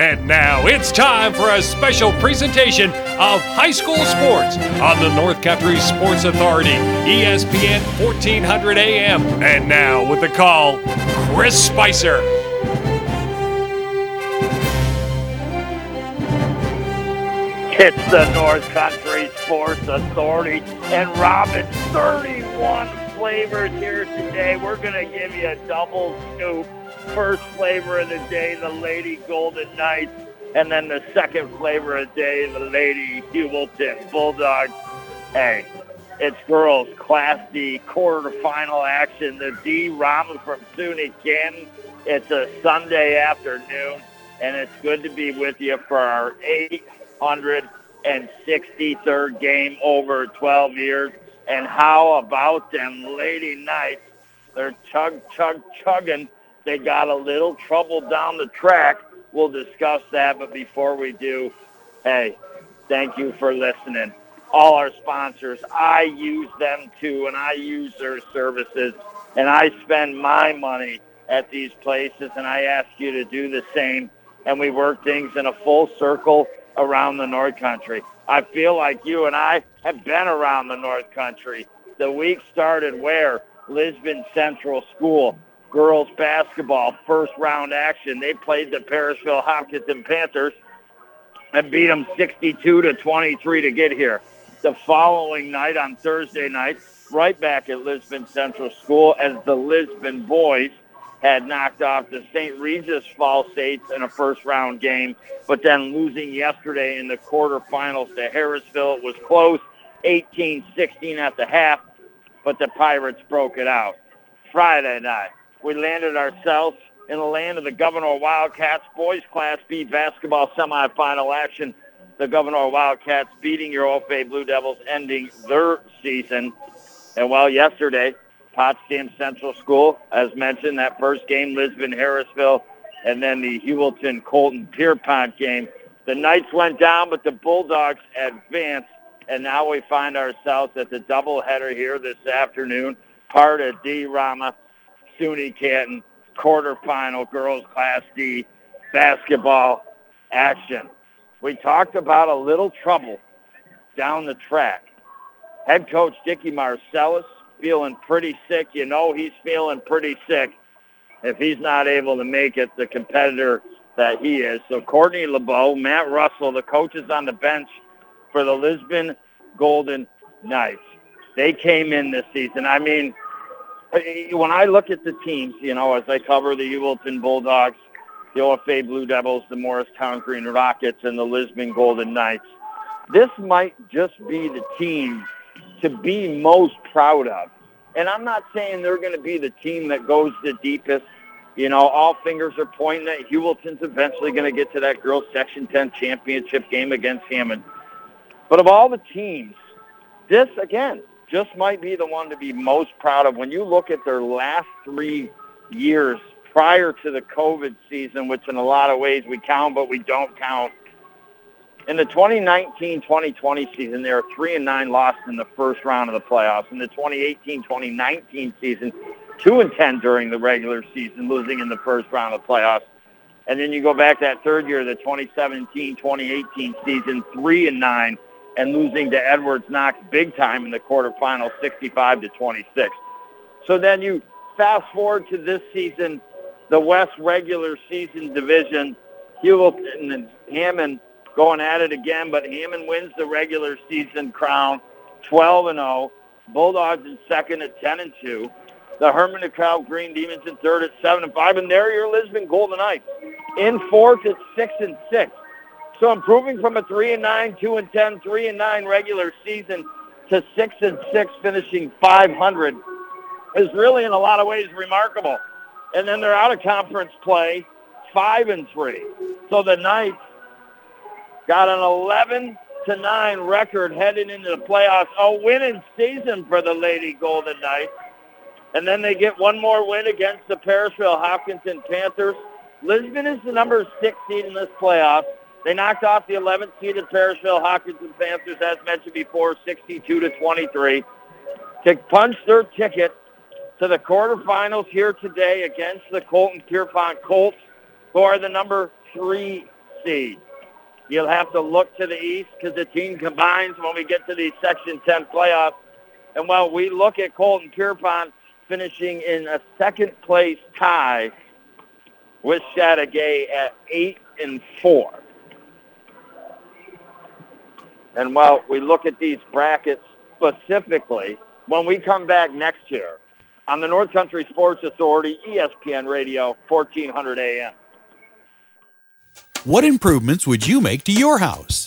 And now it's time for a special presentation of high school sports on the North Country Sports Authority, ESPN 1400 AM. And now with the call, Chris Spicer. It's the North Country Sports Authority and Robin 31 flavors here today. We're going to give you a double scoop. First flavor of the day, the Lady Golden Knights, and then the second flavor of the day, the Lady Heuvelton Bulldogs. Hey, it's girls Class D quarterfinal action. The D Rama from SUNY Canton. It's a Sunday afternoon, and it's good to be with you for our 863rd game over 12 years. And how about them Lady Knights? They're chug, chug, chugging. They got a little trouble down the track. We'll discuss that, but before we do, hey, thank you for listening. All our sponsors, I use them too, and I use their services, and I spend my money at these places, and I ask you to do the same, and we work things in a full circle around the North Country. I feel like you and I have been around the North Country. The week started where? Lisbon Central School girls basketball first round action. They played the Parishville Hopkinton Panthers and beat them 62 to 23 to get here. The following night on Thursday night, right back at Lisbon Central School as the Lisbon boys had knocked off the St. Regis Falls Saints in a first round game, but then losing yesterday in the quarterfinals to Harrisville. It was close, 18-16 at the half, but the Pirates broke it out. Friday night, we landed ourselves in the land of the Gouverneur Wildcats boys Class B basketball semifinal action. The Gouverneur Wildcats beating your OFA Blue Devils, ending their season. And well, yesterday, Potsdam Central School, as mentioned, that first game, Lisbon Harrisville, and then the Heuvelton Colton Pierrepont game. The Knights went down, but the Bulldogs advanced, and now we find ourselves at the doubleheader here this afternoon, part of D. Rama SUNY Canton quarterfinal girls Class D basketball action. We talked about a little trouble down the track. Head coach Dicky Marcellus feeling pretty sick. You know he's feeling pretty sick if he's not able to make it the competitor that he is. So Courtney LeBeau, Matt Russell, the coaches on the bench for the Lisbon Golden Knights. They came in this season. I mean, when I look at the teams, you know, as I cover the Heuvelton Bulldogs, the OFA Blue Devils, the Morristown Green Rockets, and the Lisbon Golden Knights, this might just be the team to be most proud of. And I'm not saying they're going to be the team that goes the deepest. You know, all fingers are pointing that Heuvelton's eventually going to get to that girls Section 10 championship game against Hammond. But of all the teams, this, again, just might be the one to be most proud of. When you look at their last three years prior to the COVID season, which in a lot of ways we count, but we don't count. In the 2019-2020 season, they were 3 and 9 lost in the first round of the playoffs. In the 2018-2019 season, 2 and 10 during the regular season, losing in the first round of the playoffs. And then you go back that third year, the 2017-2018 season, 3 and 9 and losing to Edwards Knox big time in the quarterfinals, 65 to 26. So then you fast forward to this season, the West regular season division, Heuvelton and Hammond going at it again, but Hammond wins the regular season crown, 12 and 0. Bulldogs in second at 10 and 2. The Hermon DeKalb Green Demons in third at 7 and 5, and there your Lisbon Golden Knights in fourth at 6 and 6. So improving from a 3 and 9, 2 and 10, 3 and 9 regular season to 6 and 6 finishing 500 is really in a lot of ways remarkable. And then they're out of conference play 5 and 3. So the Knights got an 11 to 9 record heading into the playoffs. A winning season for the Lady Golden Knights. And then they get one more win against the Parishville Hopkinton Panthers. Lisbon is the number six seed in this playoff. They knocked off the 11th seeded Parishville Hopkinton Panthers, as mentioned before, 62 to 23, to punch their ticket to the quarterfinals here today against the Colton Pierrepont Colts, who are the number three seed. You'll have to look to the east because the team combines when we get to the Section 10 playoffs. And while we look at Colton Pierrepont finishing in a second place tie with Chateauguay at 8 and 4. And while we look at these brackets specifically, when we come back next year on the North Country Sports Authority, ESPN Radio, 1400 AM. What improvements would you make to your house?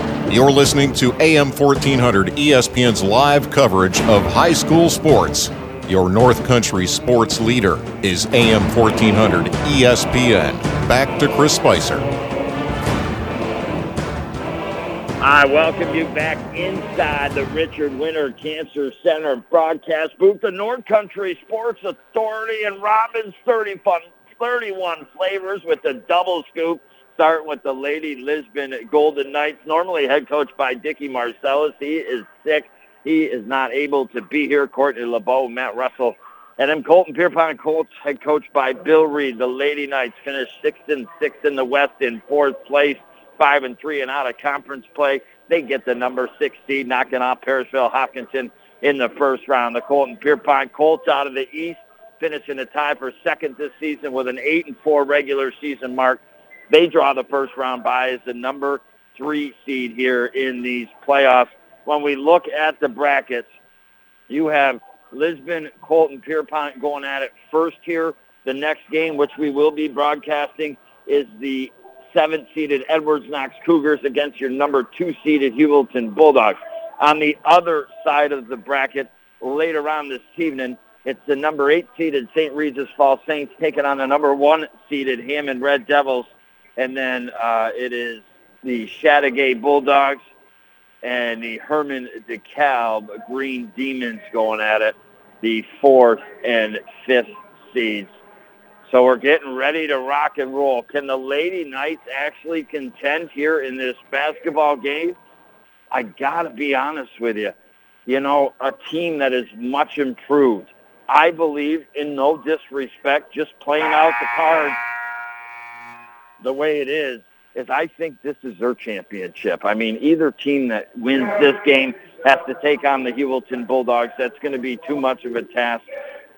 You're listening to AM 1400 ESPN's live coverage of high school sports. Your North Country sports leader is AM 1400 ESPN. Back to Chris Spicer. I welcome you back inside the Richard Winter Cancer Center broadcast booth, the North Country Sports Authority and Robbins 30 fun, 31 flavors with the double scoop starting with the Lady Lisbon Golden Knights, normally head coached by Dickie Marcellus. He is sick. He is not able to be here. Courtney LeBeau, Matt Russell, and then Colton Pierrepont Colts, head coached by Bill Reed. The Lady Knights finished sixth and sixth in the West in fourth place, five and three and out of conference play. They get the number six seed, knocking off Parishville Hopkinton in the first round. The Colton Pierrepont Colts out of the East finishing a tie for second this season with an eight and four regular season mark. They draw the first round by as the number three seed here in these playoffs. When we look at the brackets, you have Lisbon, Colton, Pierrepont going at it first here. The next game, which we will be broadcasting, is the seventh seeded Edwards Knox Cougars against your number two seeded Heuvelton Bulldogs. On the other side of the bracket, later on this evening, it's the number eight seeded St. Regis Falls Saints taking on the number one seeded Hammond Red Devils and then uh, it is the Chateauguay Bulldogs and the Hermon DeKalb Green Demons going at it, the fourth and fifth seeds. So we're getting ready to rock and roll. Can the Lady Knights actually contend here in this basketball game? I got to be honest with you. You know, a team that is much improved. I believe, in no disrespect, just playing out the cards the way it is, is I think this is their championship. I mean, either team that wins this game has to take on the Heuvelton Bulldogs. That's going to be too much of a task.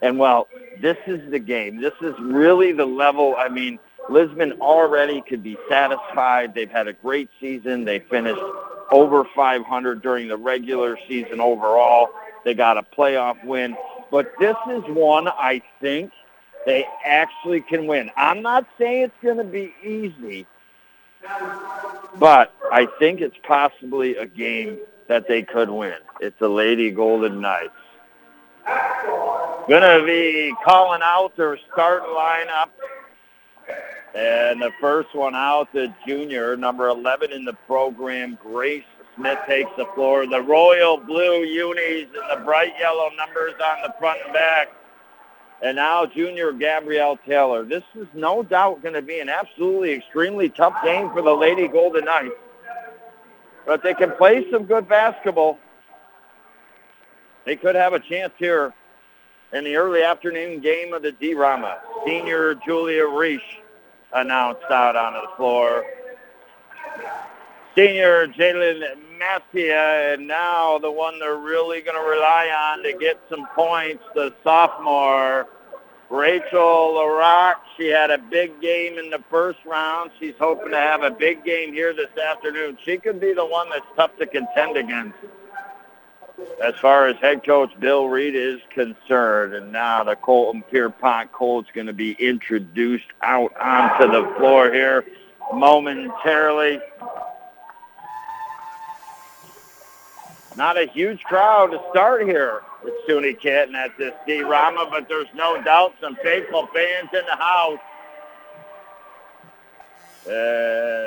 And, well, this is the game. This is really the level. I mean, Lisbon already could be satisfied. They've had a great season. They finished over 500 during the regular season overall. They got a playoff win. But this is one I think they actually can win. I'm not saying it's going to be easy, but I think it's possibly a game that they could win. It's the Lady Golden Knights. To be calling out their start lineup. And the first one out, the junior, number 11 in the program, Grace Smith takes the floor. The royal blue unis and the bright yellow numbers on the front and back and now junior Gabrielle Taylor. This is no doubt going to be an absolutely extremely tough game for the Lady Golden Knights. But they can play some good basketball. They could have a chance here in the early afternoon game of the D-Rama. Senior Julia Reish announced out on the floor. Senior Jalen And now the one they're really going to rely on to get some points, the sophomore Rachel LaRock, she had a big game in the first round. She's hoping to have a big game here this afternoon. She could be the one that's tough to contend against as far as head coach Bill Reed is concerned. And now the Colton Pierrepont Colts going to be introduced out onto the floor here momentarily. Not a huge crowd to start here at SUNY Canton at this D-Rama, but there's no doubt some faithful fans in the house.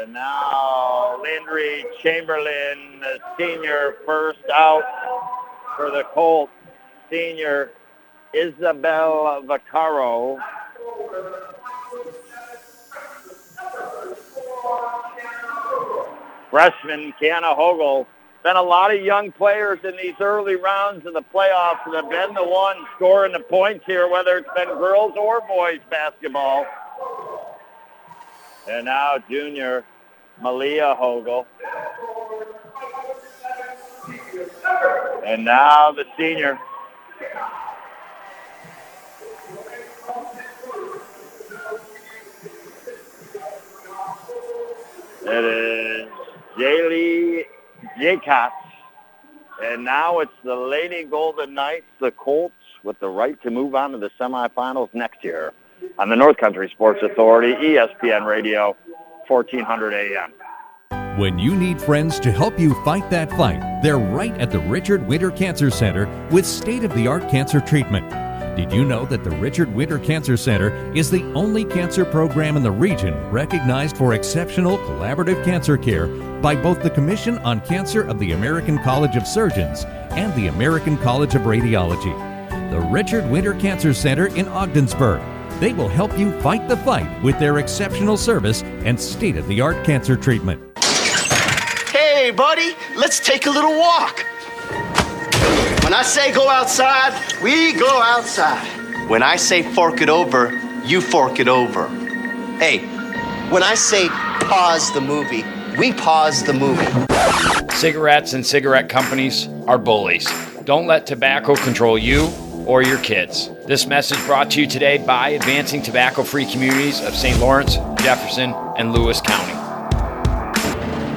Now Landry Chamberlain, senior, first out for the Colts. Senior Isabel Vaccaro. Freshman Kiana Hogel. Been a lot of young players in these early rounds of the playoffs that have been the ones scoring the points here, whether it's been girls or boys basketball. And now junior Malia Hogel. And now the senior. It is Jaylee Jacobs. And now it's the Lady Golden Knights, the Colts, with the right to move on to the semifinals next year on the North Country Sports Authority, ESPN Radio, 1400 AM. When you need friends to help you fight that fight, they're right at the Richard Winter Cancer Center with state of the art cancer treatment. Did you know that the Richard Winter Cancer Center is the only cancer program in the region recognized for exceptional collaborative cancer care by both the Commission on Cancer of the American College of Surgeons and the American College of Radiology? The Richard Winter Cancer Center in Ogdensburg. They will help you fight the fight with their exceptional service and state of the art cancer treatment. Hey, buddy, let's take a little walk. When I say go outside, we go outside. When I say fork it over, you fork it over. Hey, when I say pause the movie, we pause the movie. Cigarettes and cigarette companies are bullies. Don't let tobacco control you or your kids. This message brought to you today by Advancing Tobacco Free Communities of St. Lawrence, Jefferson, and Lewis County.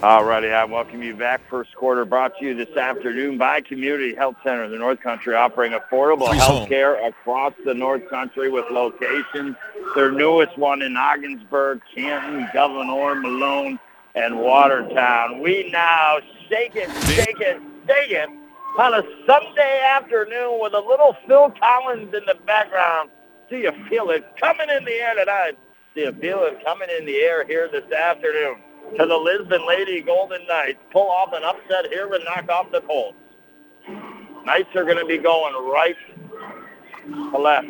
All righty, I welcome you back. First quarter brought to you this afternoon by Community Health Center of the North Country, offering affordable health care across the North Country with locations. Their newest one in Ogdensburg, Canton, Gouverneur, Malone, and Watertown. We now shake it, shake it, shake it on a Sunday afternoon with a little Phil Collins in the background. Do you feel it coming in the air tonight? Do you feel it coming in the air here this afternoon? To the Lisbon Lady Golden Knights. Pull off an upset here and knock off the Colts. Knights are going to be going right to left.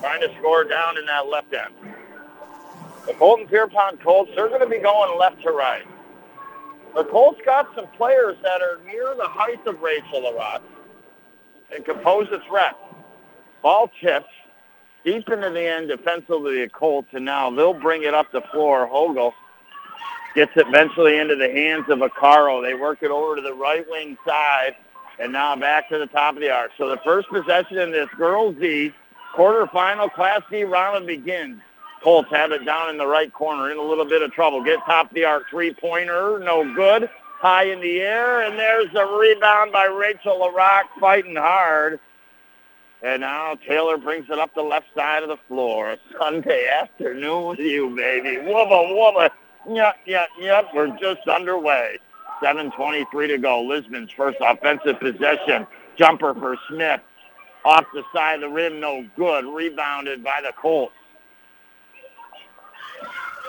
Trying to score down in that left end. The Colton Pierrepont Colts, they're going to be going left to right. The Colts got some players that are near the height of Rachel LaRock and compose a threat. Ball chips deep into the end defensively the Colts, and now they'll bring it up the floor. Hogel gets it eventually into the hands of Vaccaro. They work it over to the right wing side, and now back to the top of the arc. So the first possession in this girls D quarterfinal Class D round begins. Colts have it down in the right corner, in a little bit of trouble. Get top of the arc three-pointer, no good. High in the air, and there's a rebound by Rachel LaRock fighting hard. And now Taylor brings it up the left side of the floor. Sunday afternoon with you, baby. Wubba, wubba. Yep, yep, yep. We're just underway. 7.23 to go. Lisbon's first offensive possession. Jumper for Smith. Off the side of the rim, no good. Rebounded by the Colts.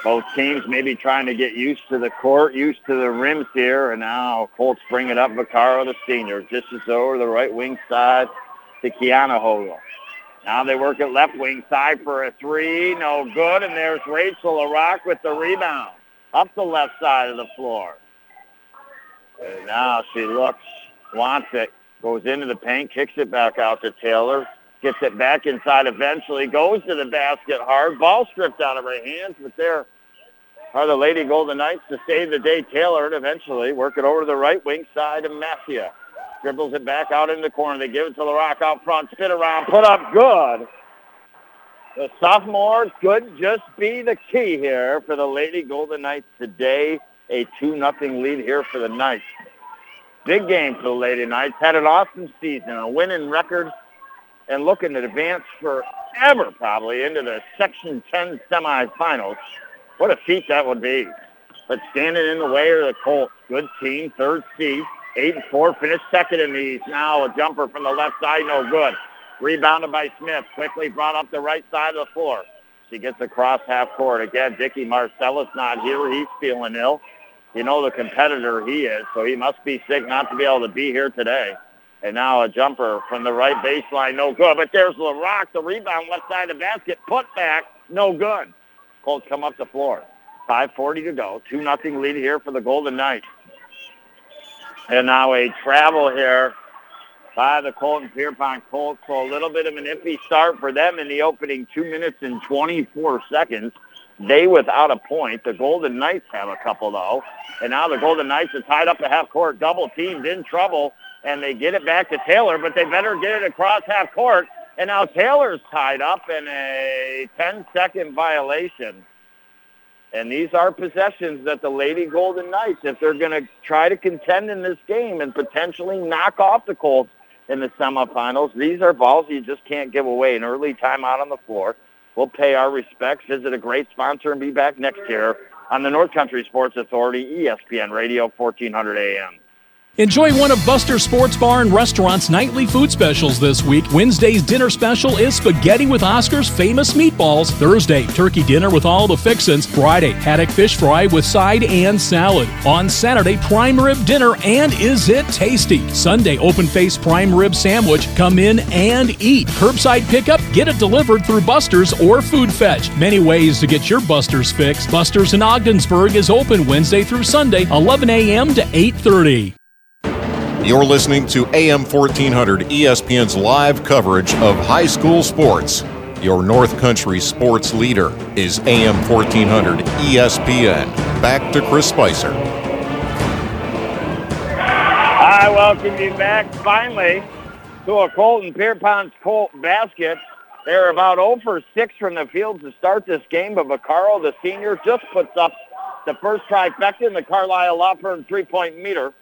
Both teams maybe trying to get used to the court, used to the rims here, and now Colts bring it up. Vaccaro, the senior, just as over the right wing side to Kiana Hogel. Now they work at left wing side for a three. No good. And there's Rachel LaRock with the rebound. Up the left side of the floor. And now she looks, wants it, goes into the paint, kicks it back out to Taylor, gets it back inside eventually, goes to the basket hard. Ball stripped out of her hands, but there are the Lady Golden Knights to save the day. Taylor and eventually work it over to the right wing side of Messia. Dribbles it back out in the corner. They give it to LaRock out front. Spin around. Put up good. The sophomore could just be the key here for the Lady Golden Knights today. A 2-0 lead here for the Knights. Big game for the Lady Knights. Had an awesome season, a winning record, and looking to advance forever probably into the Section 10 semifinals. What a feat that would be. But standing in the way are the Colts. Good team, third seed. Eight and four, finished second in these. Now a jumper from the left side, no good. Rebounded by Smith, quickly brought up the right side of the floor. She gets across half court. Again, Dicky Marcellus not here. He's feeling ill. You know the competitor he is, so he must be sick not to be able to be here today. And now a jumper from the right baseline, no good. But there's LaRock, the rebound left side of the basket, put back, no good. Colts come up the floor. 5.40 to go. 2 nothing lead here for the Golden Knights. And now a travel here by the Colton Pierrepont Colts. So a little bit of an iffy start for them in the opening two minutes and 24 seconds. They without a point. The Golden Knights have a couple though. And now the Golden Knights are tied up at half court, double teamed in trouble, and they get it back to Taylor, but they better get it across half court. And now Taylor's tied up in a 10-second violation. And these are possessions that the Lady Golden Knights, if they're going to try to contend in this game and potentially knock off the Colts in the semifinals, these are balls you just can't give away. An early timeout on the floor. We'll pay our respects, visit a great sponsor, and be back next year on the North Country Sports Authority, ESPN Radio, 1400 AM. Enjoy one of Buster Sports Bar and Restaurant's nightly food specials this week. Wednesday's dinner special is spaghetti with Oscar's famous meatballs. Thursday, turkey dinner with all the fixins. Friday, haddock fish fry with side and salad. On Saturday, prime rib dinner and is it tasty? Sunday, open face prime rib sandwich. Come in and eat. Curbside pickup, get it delivered through Buster's or Food Fetch. Many ways to get your Buster's fix. Buster's in Ogdensburg is open Wednesday through Sunday, 11 a.m. to 8:30. You're listening to AM 1400 ESPN's live coverage of high school sports. Your North Country sports leader is AM 1400 ESPN. Back to Chris Spicer. I welcome you back finally to a Colton Pierrepont's Colt basket. They're about 0 for 6 from the field to start this game, but Vaccaro, the senior, just puts up the first trifecta in the Carlisle Law Firm three-point meter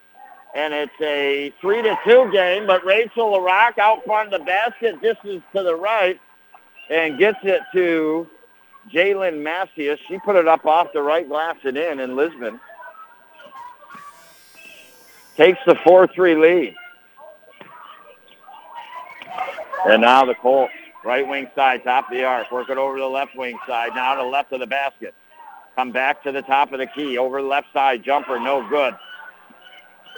and it's a three to two game. But Rachel LaRock out front of the basket, distance to the right, and gets it to Jalen Macias. She put it up off the right glass and in in Lisbon. Takes the 4-3 lead. And now the Colts, right wing side, top of the arc, work it over to the left wing side, now to the left of the basket. Come back to the top of the key, over the left side, jumper, no good.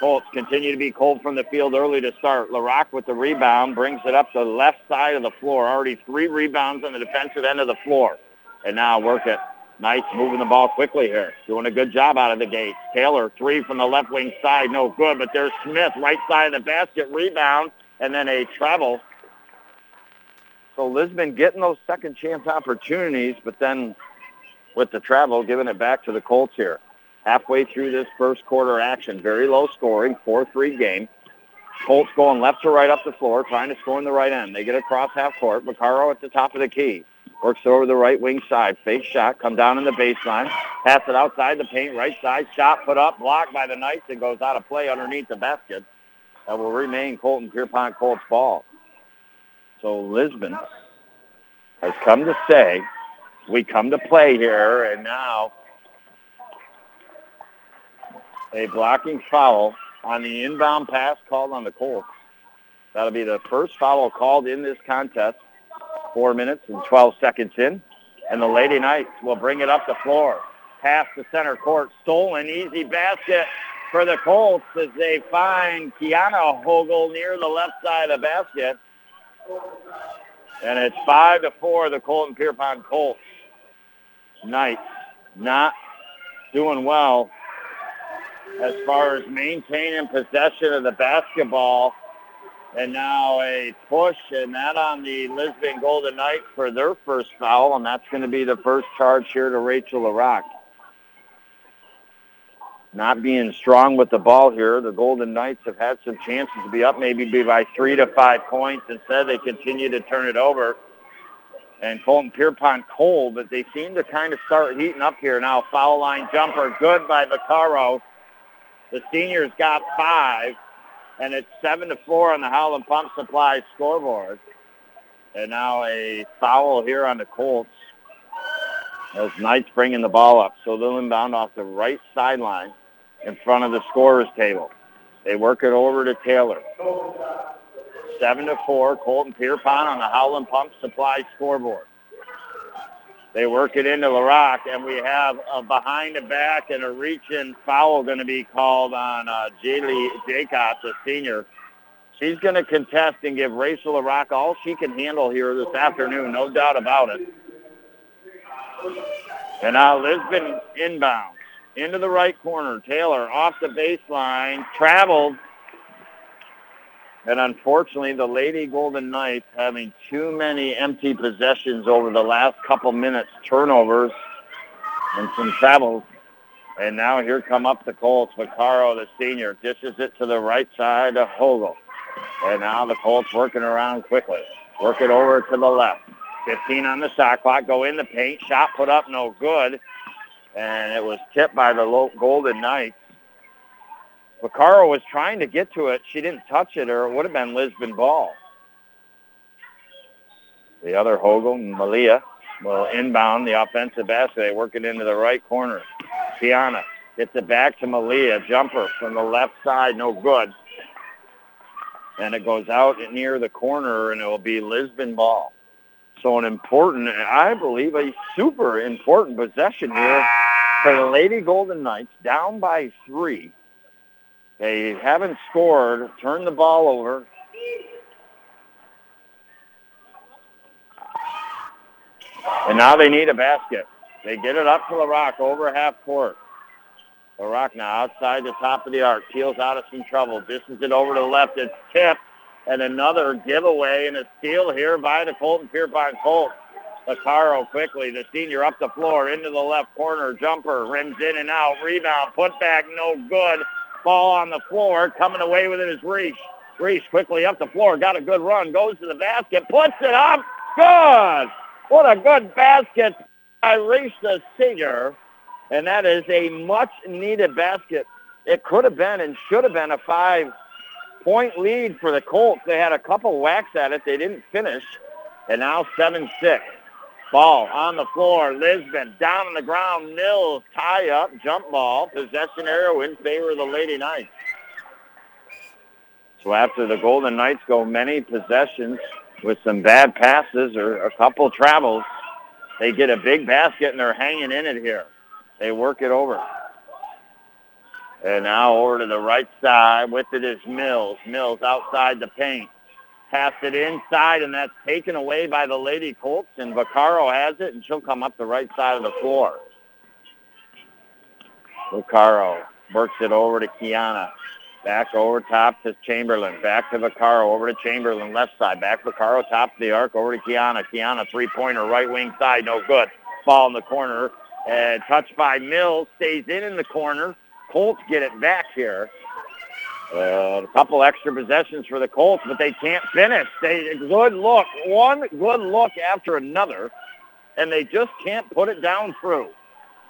Colts continue to be cold from the field early to start. LaRock with the rebound brings it up the left side of the floor. Already three rebounds on the defensive end of the floor. And now work it. Nice moving the ball quickly here. Doing a good job out of the gate. Taylor, three from the left wing side. No good, but there's Smith, right side of the basket, rebound, and then a travel. So Lisbon getting those second chance opportunities, but then with the travel, giving it back to the Colts here halfway through this first quarter action. Very low scoring, 4-3 game. Colts going left to right up the floor, trying to score in the right end. They get across half court. Vaccaro at the top of the key. Works over the right wing side. Fake shot. Come down in the baseline. Pass it outside the paint. Right side. Shot put up. Blocked by the Knights. and goes out of play underneath the basket. That will remain Colton Pierrepont Colts ball. So Lisbon has come to say, we come to play here, and now a blocking foul on the inbound pass called on the Colts. That'll be the first foul called in this contest. Four minutes and 12 seconds in. And the Lady Knights will bring it up the floor. Pass to center court. Stolen easy basket for the Colts as they find Kiana Hogel near the left side of the basket. And it's five to four, the Colton Pierrepont Colts. Knights not doing well as far as maintaining possession of the basketball. And now a push, and that on the Lisbon Golden Knights for their first foul, and that's going to be the first charge here to Rachel LaRock. Not being strong with the ball here, the Golden Knights have had some chances to be up maybe be by three to five points. Instead, they continue to turn it over. And Colton Pierrepont cold, but they seem to kind of start heating up here now. Foul line jumper, good by Vaccaro. The seniors got five, and it's seven to four on the Howland Pump Supply scoreboard. And now a foul here on the Colts as Knights bringing the ball up. So they'll inbound off the right sideline in front of the scorer's table. They work it over to Taylor. Seven to four, Colton Pierrepont on the Howland Pump Supply scoreboard. They work it into LaRock, and we have a behind the back and a reach-in foul going to be called on uh, Jaylee Jacobs, a senior. She's going to contest and give Rachel LaRock all she can handle here this afternoon, no doubt about it. And now Lisbon inbounds into the right corner. Taylor off the baseline, traveled and unfortunately, the Lady Golden Knights having too many empty possessions over the last couple minutes, turnovers and some travels. And now here come up the Colts. Vaccaro, the senior, dishes it to the right side of Hogel. And now the Colts working around quickly. Work it over to the left. 15 on the shot clock. Go in the paint. Shot put up, no good. And it was tipped by the Golden Knights. Vaccaro was trying to get to it. She didn't touch it, or it would have been Lisbon ball. The other Hogel, Malia, will inbound the offensive basket. They work it into the right corner. Tiana gets it back to Malia. Jumper from the left side, no good. And it goes out near the corner, and it will be Lisbon ball. So an important, I believe, a super important possession here for the Lady Golden Knights, down by three. They haven't scored, turned the ball over. And now they need a basket. They get it up to LaRock over half court. LaRock now outside the top of the arc. Peels out of some trouble. Distance it over to the left. It's tipped. And another giveaway and a steal here by the Colton Pierrepont Colts. Vaccaro quickly, the senior up the floor into the left corner. Jumper rims in and out. Rebound. Put back no good. Ball on the floor. Coming away with it is Reese. Reese quickly up the floor. Got a good run. Goes to the basket. Puts it up. Good. What a good basket by Reese the senior. And that is a much-needed basket. It could have been and should have been a five-point lead for the Colts. They had a couple whacks at it. They didn't finish. And now 7-6. Ball on the floor. Lisbon down on the ground. Mills tie up. Jump ball. Possession arrow in favor of the Lady Knights. So after the Golden Knights go many possessions with some bad passes or a couple travels, they get a big basket and they're hanging in it here. They work it over. And now over to the right side with it is Mills. Mills outside the paint. Passed it inside, and that's taken away by the Lady Colts, and Vaccaro has it, and she'll come up the right side of the floor. Vaccaro works it over to Kiana. Back over top to Chamberlain. Back to Vaccaro. Over to Chamberlain, left side. Back Vaccaro, top of the arc. Over to Kiana. Kiana, three-pointer, right wing side, no good. Ball in the corner. And touched by Mills. Stays in in the corner. Colts get it back here. A couple extra possessions for the Colts, but they can't finish. They good look, one good look after another, and they just can't put it down through.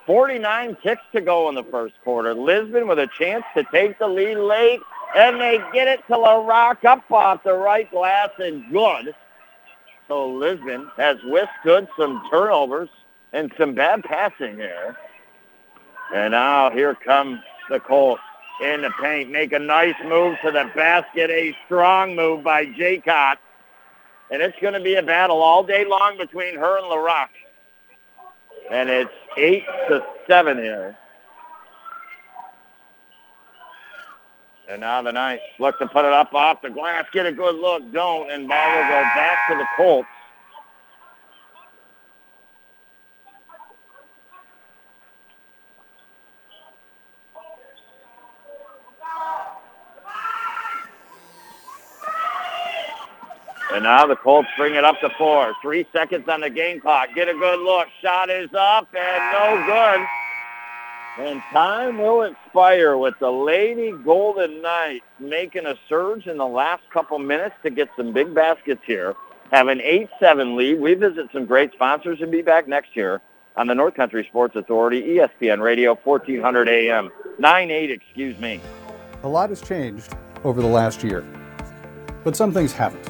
49 ticks to go in the first quarter. Lisbon with a chance to take the lead late, and they get it to LaRock up off the right glass and good. So Lisbon has withstood some turnovers and some bad passing here. And now here come the Colts in the paint. Make a nice move to the basket. A strong move by Jaycott. And it's going to be a battle all day long between her and LaRock. And it's 8 to 7 here. And now the Knights look to put it up off the glass, get a good look, don't, and ball will go back to the Colts. And now the Colts bring it up to four. Three seconds on the game clock. Get a good look. Shot is up and no good. And time will expire with the Lady Golden Knights making a surge in the last couple minutes to get some big baskets here. Have an 8-7 lead. We visit some great sponsors and be back next year on the North Country Sports Authority, ESPN Radio, 1400 AM. 9-8, excuse me. A lot has changed over the last year, but some things haven't.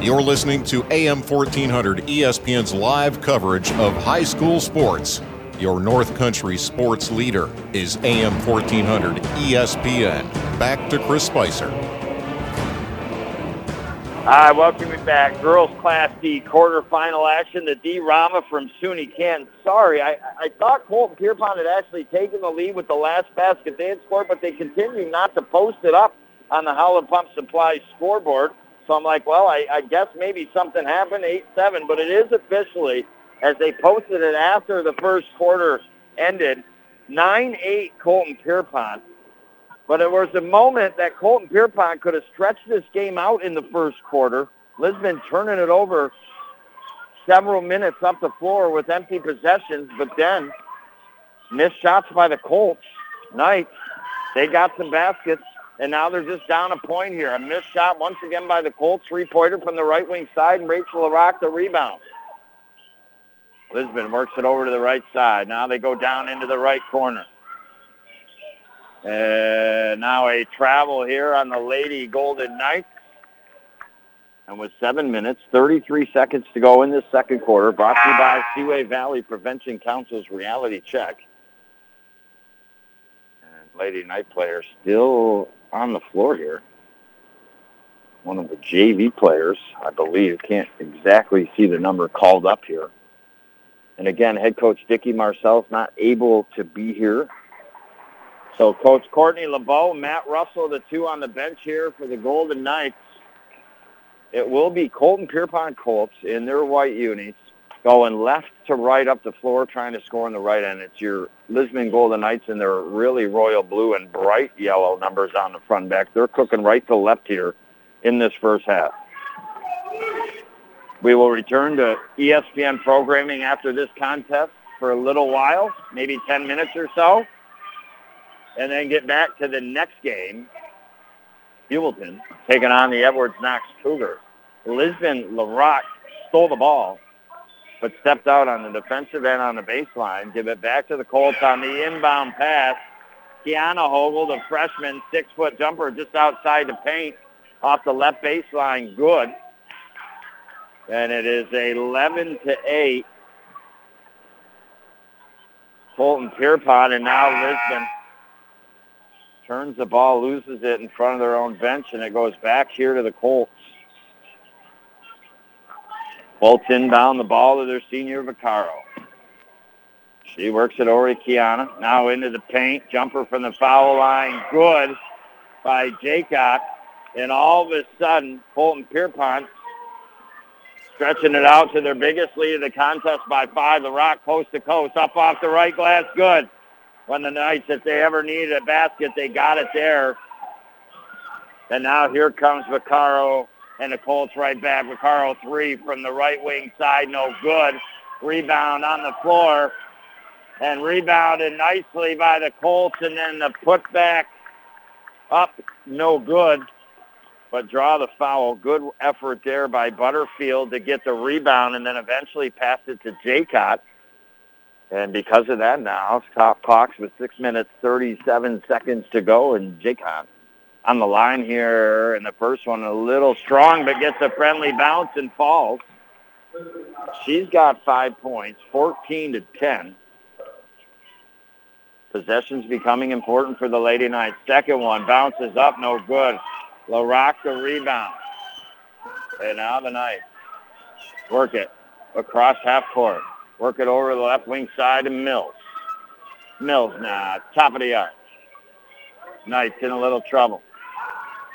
You're listening to AM 1400 ESPN's live coverage of high school sports. Your North Country sports leader is AM 1400 ESPN. Back to Chris Spicer. Hi, welcome back. Girls Class D quarterfinal action. The D Rama from SUNY Canton. Sorry, I, I thought Colton Pierrepont had actually taken the lead with the last basket they had scored, but they continue not to post it up on the Howland Pump Supply scoreboard. So I'm like, well, I, I guess maybe something happened, 8-7, but it is officially, as they posted it after the first quarter ended, 9-8 Colton Pierrepont. But it was a moment that Colton Pierrepont could have stretched this game out in the first quarter. Lisbon turning it over several minutes up the floor with empty possessions, but then missed shots by the Colts. Knights, they got some baskets. And now they're just down a point here. A missed shot once again by the Colts. Three-pointer from the right wing side, and Rachel LaRock the rebound. Lisbon works it over to the right side. Now they go down into the right corner. And now a travel here on the Lady Golden Knights. And with seven minutes, 33 seconds to go in this second quarter, brought to you by Seaway Valley Prevention Council's Reality Check. And Lady Knight players still on the floor here. One of the JV players, I believe, can't exactly see the number called up here. And again, head coach Dicky Marcellus not able to be here. So Coach Courtney LeBeau, Matt Russell, the two on the bench here for the Golden Knights. It will be Colton Pierrepont Colts in their white unis going left to right up the floor trying to score on the right end. It's your Lisbon Golden Knights in their really royal blue and bright yellow numbers on the front back. They're cooking right to left here in this first half. We will return to ESPN programming after this contest for a little while, maybe 10 minutes or so, and then get back to the next game, Heuvelton taking on the Edwards Knox Cougars. Lisbon LaRock stole the ball but stepped out on the defensive end on the baseline. Give it back to the Colts on the inbound pass. Kiana Hogel, the freshman, six-foot jumper just outside the paint off the left baseline. Good. And it is 11 to 8. Colton Pierrepont and now Lisbon turns the ball, loses it in front of their own bench, and it goes back here to the Colts. Colts inbound the ball to their senior Vaccaro. She works it over to Kiana. Now into the paint. Jumper from the foul line. Good by Jaycock. And all of a sudden, Colton Pierrepont stretching it out to their biggest lead of the contest by five. LaRock coast to coast. Up off the right glass. Good. When the Knights, if they ever needed a basket, they got it there. And now here comes Vaccaro and the Colts right back. Vaccaro three from the right wing side, no good. Rebound on the floor and rebounded nicely by the Colts and then the putback up, no good. But draw the foul. Good effort there by Butterfield to get the rebound and then eventually pass it to Jaycott. And because of that now, top clocks with 6 minutes 37 seconds to go and Jaycott on the line here and the first one. A little strong, but gets a friendly bounce and falls. She's got five points, 14 to 10. Possessions becoming important for the Lady Knights. Second one bounces up, no good. LaRock the rebound. And now the Knights work it across half court. Work it over the left wing side to Mills. Mills now, top of the arc. Knight's in a little trouble.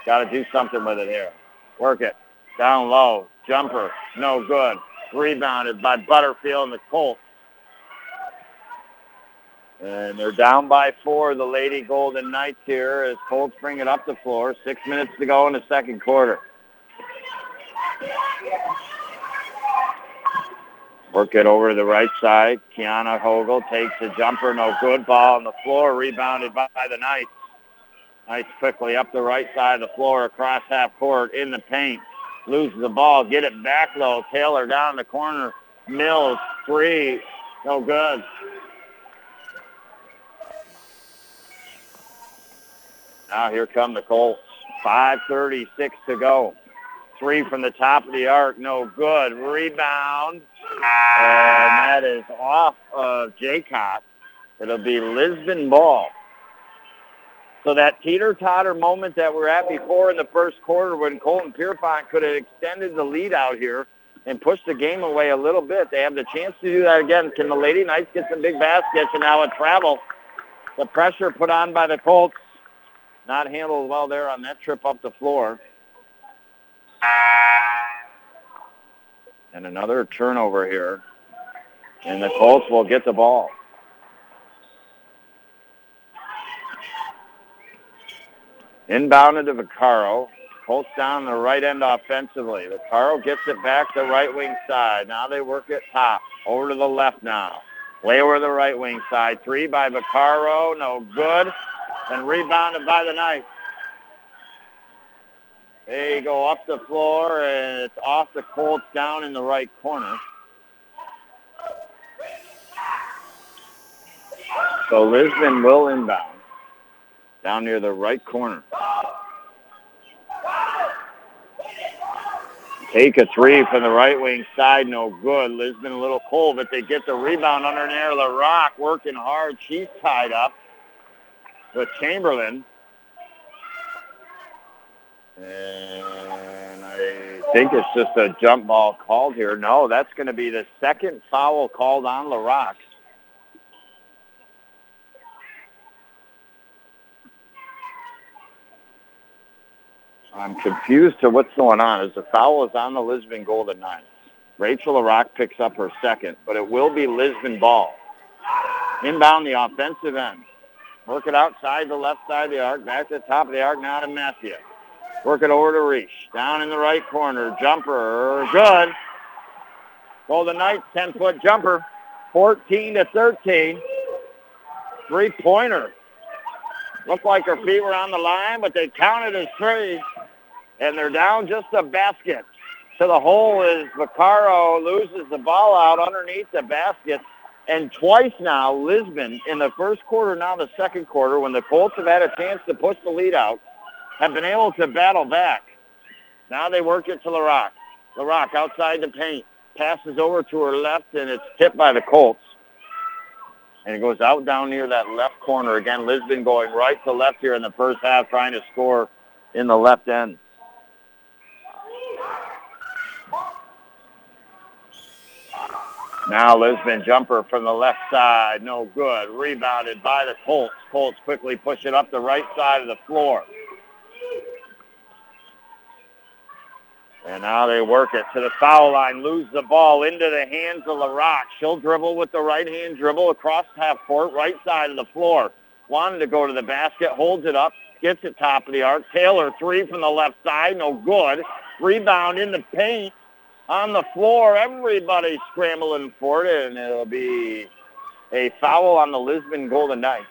Got to do something with it here. Work it. Down low. Jumper. No good. Rebounded by Butterfield and the Colts. And they're down by four, the Lady Golden Knights here as Colts bring it up the floor. Six minutes to go in the second quarter. Work it over to the right side. Kiana Hogel takes a jumper, no good. Ball on the floor, rebounded by the Knights. Knights quickly up the right side of the floor, across half court, in the paint. Loses the ball, get it back though. Taylor down the corner. Mills, three, no good. Now here come the Colts. 5.36 to go. Three from the top of the arc, no good. Rebound, and that is off of Jaycott. It'll be Lisbon ball. So that teeter-totter moment that we're at before in the first quarter when Colton Pierrepont could have extended the lead out here and pushed the game away a little bit. They have the chance to do that again. Can the Lady Knights get some big baskets and now a travel? The pressure put on by the Colts not handled well there on that trip up the floor. And another turnover here. And the Colts will get the ball. Inbounded to Vaccaro. Colts down the right end offensively. Vaccaro gets it back to right wing side. Now they work it top. Over to the left now. Way over the right wing side. Three by Vaccaro. No good. And rebounded by the Knights. They go up the floor, and it's off the Colts down in the right corner. So Lisbon will inbound down near the right corner. Take a three from the right wing side, no good. Lisbon a little cold, but they get the rebound under near LaRock, working hard. She's tied up with Chamberlain. And I think it's just a jump ball called here. No, that's going to be the second foul called on LaRock. I'm confused to what's going on. As the foul is on the Lisbon Golden Knights. Rachel LaRock picks up her second, but it will be Lisbon ball. Inbound the offensive end. Work it outside the left side of the arc, back to the top of the arc, now to Matthew. Work it over to Reach. Down in the right corner. Jumper. Good. Golden Knights 10-foot jumper. 14 to 13. Three-pointer. Looked like her feet were on the line, but they counted as three. And they're down just a basket. To the hole is Vaccaro loses the ball out underneath the basket. And twice now, Lisbon in the first quarter, now the second quarter, when the Colts have had a chance to push the lead out, have been able to battle back. Now they work it to LaRock. LaRock outside the paint. Passes over to her left, and it's tipped by the Colts. And it goes out down near that left corner. Again, Lisbon going right to left here in the first half, trying to score in the left end. Now Lisbon jumper from the left side, no good. Rebounded by the Colts. Colts quickly push it up the right side of the floor. And now they work it to the foul line, lose the ball into the hands of LaRock. She'll dribble with the right hand dribble across half court, right side of the floor. Wanted to go to the basket, holds it up, gets it top of the arc. Taylor, three from the left side, no good. Rebound in the paint on the floor. Everybody scrambling for it, and it'll be a foul on the Lisbon Golden Knights.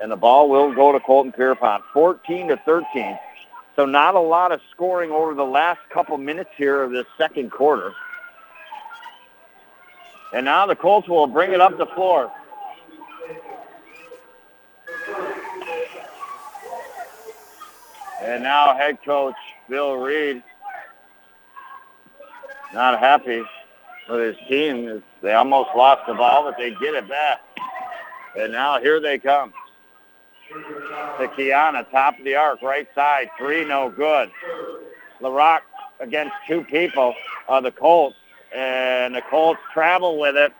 And the ball will go to Colton Pierrepont, 14 to 13. So not a lot of scoring over the last couple minutes here of this second quarter. And now the Colts will bring it up the floor. And now head coach Bill Reed not happy with his team. They almost lost the ball, but they get it back. And now here they come to Kiana, top of the arc, right side, three, no good. LaRock against two people, uh, the Colts, and the Colts travel with it,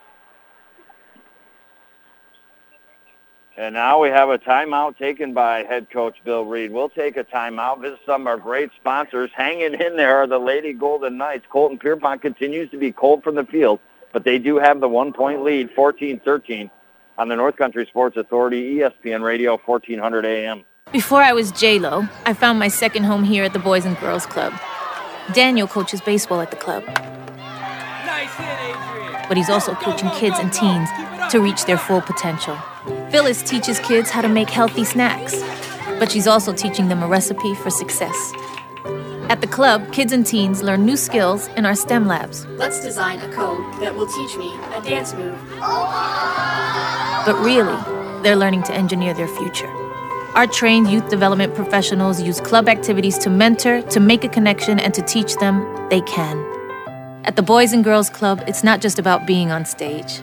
And now we have a timeout taken by head coach Bill Reed. We'll take a timeout, visit some of our great sponsors. Hanging in there are the Lady Golden Knights. Colton Pierrepont continues to be cold from the field, but they do have the one-point lead, 14-13, on the North Country Sports Authority, ESPN Radio, 1400 AM. Before I was J-Lo, I found my second home here at the Boys and Girls Club. Daniel coaches baseball at the club. Nice hit, Adrian. But he's also coaching kids and teens to reach their full potential. Phyllis teaches kids how to make healthy snacks, but she's also teaching them a recipe for success. At the club, kids and teens learn new skills in our STEM labs. Let's design a code that will teach me a dance move. But really, they're learning to engineer their future. Our trained youth development professionals use club activities to mentor, to make a connection, and to teach them they can. At the Boys and Girls Club, it's not just about being on stage.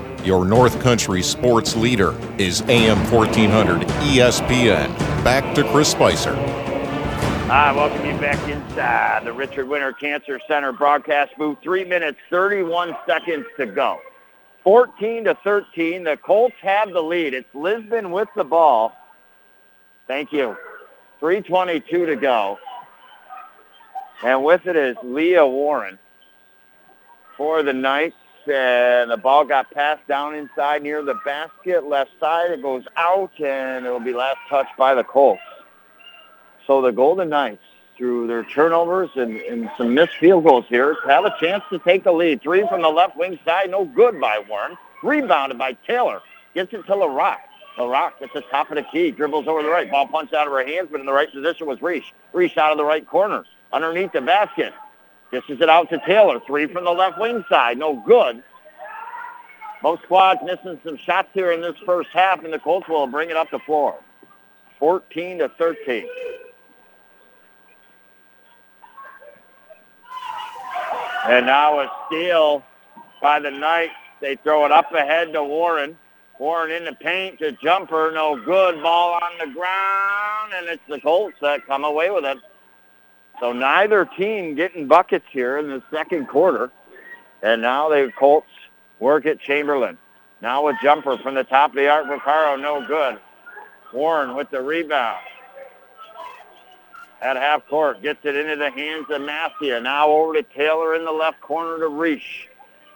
Your North Country sports leader is AM 1400 ESPN. Back to Chris Spicer. I welcome you back inside the Richard Winter Cancer Center broadcast booth. Three minutes, 31 seconds to go. 14 to 13. The Colts have the lead. It's Lisbon with the ball. Thank you. 322 to go. And with it is Leah Warren for the Knights. And the ball got passed down inside near the basket, left side. It goes out, and it will be last touched by the Colts. So the Golden Knights, through their turnovers and, and some missed field goals here, have a chance to take the lead. Three from the left wing side, no good by Warren. Rebounded by Taylor. Gets it to LaRock. LaRock at the top of the key, dribbles over the right. Ball punched out of her hands, but in the right position was Reese. Reese out of the right corner, underneath the basket. Dishes it out to Taylor. Three from the left wing side. No good. Both squads missing some shots here in this first half, and the Colts will bring it up the floor. 14 to 13. And now a steal by the Knights. They throw it up ahead to Warren. Warren in the paint to jumper. No good. Ball on the ground, and it's the Colts that come away with it. So neither team getting buckets here in the second quarter. And now the Colts work at Chamberlain. Now a jumper from the top of the arc. Vaccaro, no good. Warren with the rebound. At half court, gets it into the hands of Massia. Now over to Taylor in the left corner to Reach.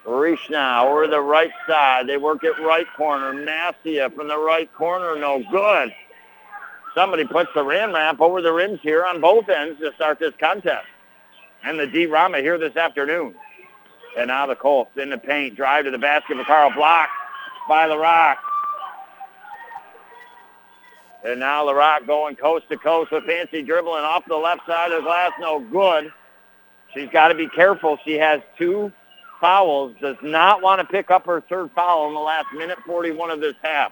Reach now over the right side. They work at right corner. Massia from the right corner, no good. Somebody puts the rim ramp over the rims here on both ends to start this contest. And the D-Rama here this afternoon. And now the Colts in the paint. Drive to the basket. For Carl blocked by LaRock. And now LaRock going coast to coast with fancy dribbling off the left side of the glass. No good. She's got to be careful. She has two fouls. Does not want to pick up her third foul in the last minute 41 of this half.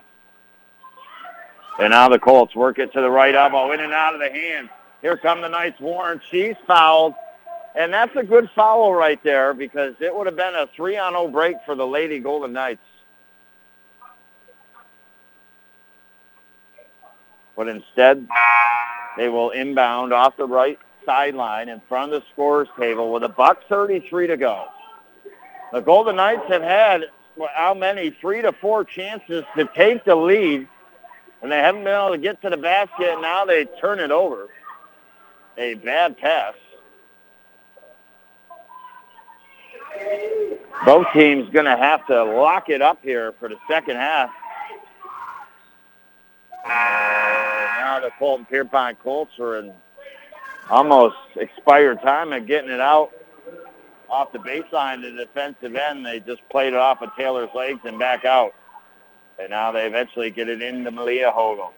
And now the Colts work it to the right elbow, in and out of the hand. Here come the Knights Warren. She's fouled. And that's a good foul right there because it would have been a 3-on-0 break for the Lady Golden Knights. But instead, they will inbound off the right sideline in front of the scorer's table with a buck 33 to go. The Golden Knights have had how many three to four chances to take the lead, and they haven't been able to get to the basket. Now they turn it over. A bad pass. Both teams going to have to lock it up here for the second half. now the Colton Pierrepont Colts are in almost expired time of getting it out off the baseline to the defensive end. They just played it off of Taylor's legs and back out. And now they eventually get it into Malia Hogel.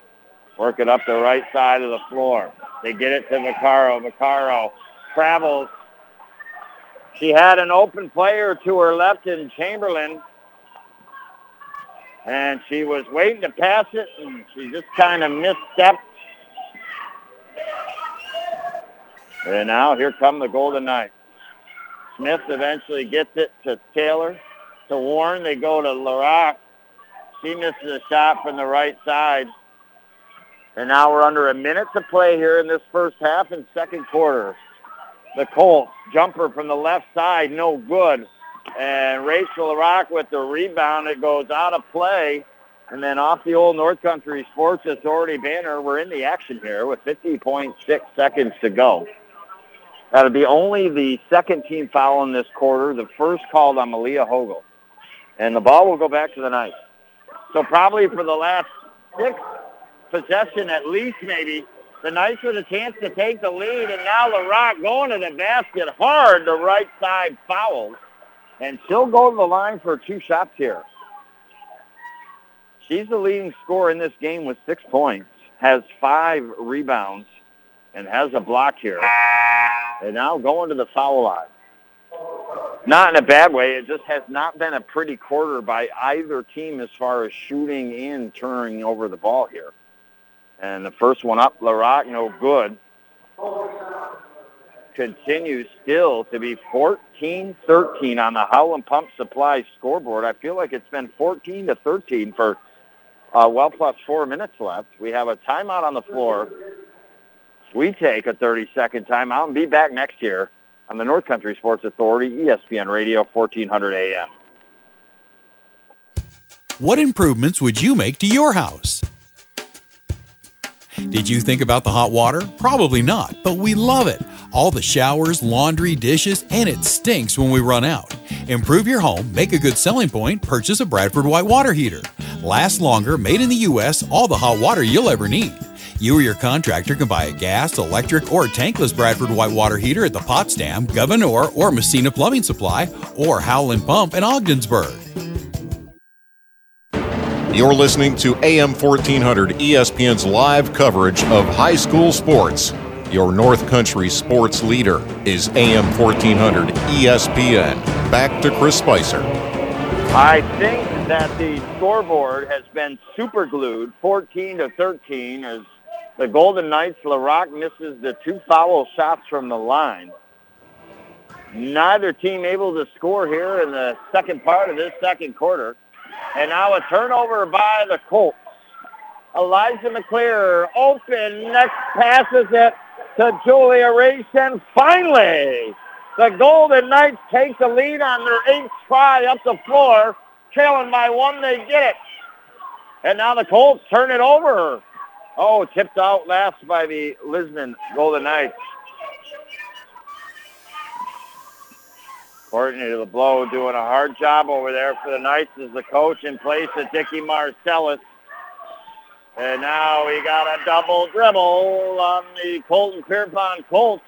Work it up the right side of the floor. They get it to Vaccaro. Vaccaro travels. She had an open player to her left in Chamberlain. And she was waiting to pass it, and she just kind of misstepped. And now here come the Golden Knights. Smith eventually gets it to Taylor. To Warren, they go to LaRock. She misses a shot from the right side. And now we're under a minute to play here in this first half and second quarter. The Colts jumper from the left side, no good. And Rachel Rock with the rebound. It goes out of play. And then off the old North Country Sports Authority banner, we're in the action here with 50.6 seconds to go. That'll be only the second team foul in this quarter, the first called on Malia Hogel. And the ball will go back to the Knights. So probably for the last six possession at least maybe, the Knights with a chance to take the lead. And now LaRock going to the basket hard, the right side fouls. And she'll go to the line for two shots here. She's the leading scorer in this game with six points, has five rebounds, and has a block here. And now going to the foul line. Not in a bad way. It just has not been a pretty quarter by either team as far as shooting and turning over the ball here. And the first one up, LaRock, no good. Continues still to be 14-13 on the Howland Pump Supply scoreboard. I feel like it's been 14 to 13 for uh, well plus four minutes left. We have a timeout on the floor. We take a 30-second timeout and be back next year on the North Country Sports Authority, ESPN Radio, 1400 AM. What improvements would you make to your house? Did you think about the hot water? Probably not, but we love it. All the showers, laundry, dishes, and it stinks when we run out. Improve your home, make a good selling point, purchase a Bradford White water heater. Last longer, made in the U.S., all the hot water you'll ever need. You or your contractor can buy a gas, electric, or tankless Bradford White water heater at the Potsdam, Gouverneur, or Massena Plumbing Supply, or Howland Pump in Ogdensburg. You're listening to AM 1400 ESPN's live coverage of high school sports. Your North Country sports leader is AM 1400 ESPN. Back to Chris Spicer. I think that the scoreboard has been super glued 14 to 13 as the Golden Knights, LaRock misses the two foul shots from the line. Neither team able to score here in the second part of this second quarter. And now a turnover by the Colts. Elijah McClear open, next passes it to Julia Reese, and finally the Golden Knights take the lead on their eighth try up the floor. Trailing by one, they get it. And now the Colts turn it over. Oh, tipped out last by the Lisbon Golden Knights. Courtney LeBlanc doing a hard job over there for the Knights as the coach in place of Dickie Marcellus. And now we got a double dribble on the Colton Pierrepont Colts.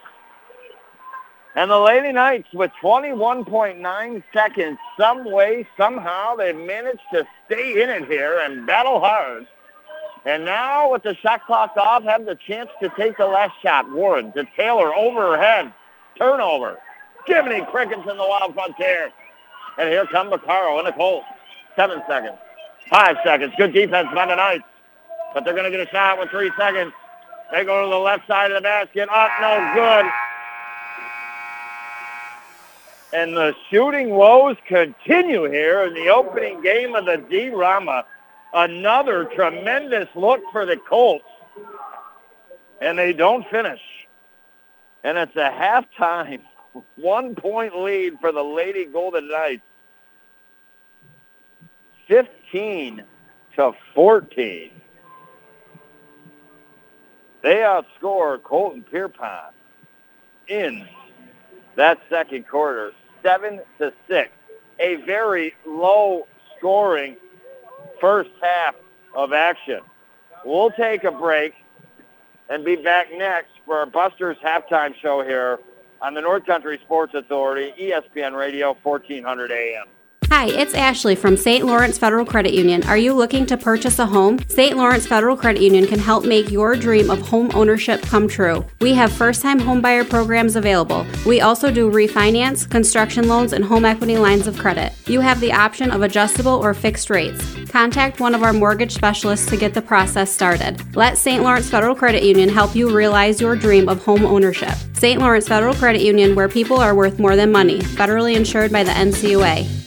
And the Lady Knights with 21.9 seconds, some way, somehow, they managed to stay in it here and battle hard. And now with the shot clock off, have the chance to take the last shot. Warren to Taylor over her head. Turnover. Jiminy Crickets in the Wild Frontier. And here come Vaccaro and the Colts. Seven seconds. Five seconds. Good defense by the Knights. But they're going to get a shot with three seconds. They go to the left side of the basket. Up, no good. And the shooting woes continue here in the opening game of the D-Rama. Another tremendous look for the Colts. And they don't finish. And it's a halftime one-point lead for the Lady Golden Knights. 15 to 14. They outscore Colton Pierrepont in that second quarter, 7 to 6. A very low scoring first half of action. We'll take a break and be back next for our Buster's halftime show here on the North Country Sports Authority, ESPN Radio, 1400 AM. Hi, it's Ashley from St. Lawrence Federal Credit Union. Are you looking to purchase a home? St. Lawrence Federal Credit Union can help make your dream of home ownership come true. We have first time homebuyer programs available. We also do refinance, construction loans, and home equity lines of credit. You have the option of adjustable or fixed rates. Contact one of our mortgage specialists to get the process started. Let St. Lawrence Federal Credit Union help you realize your dream of home ownership. St. Lawrence Federal Credit Union, where people are worth more than money, federally insured by the NCUA.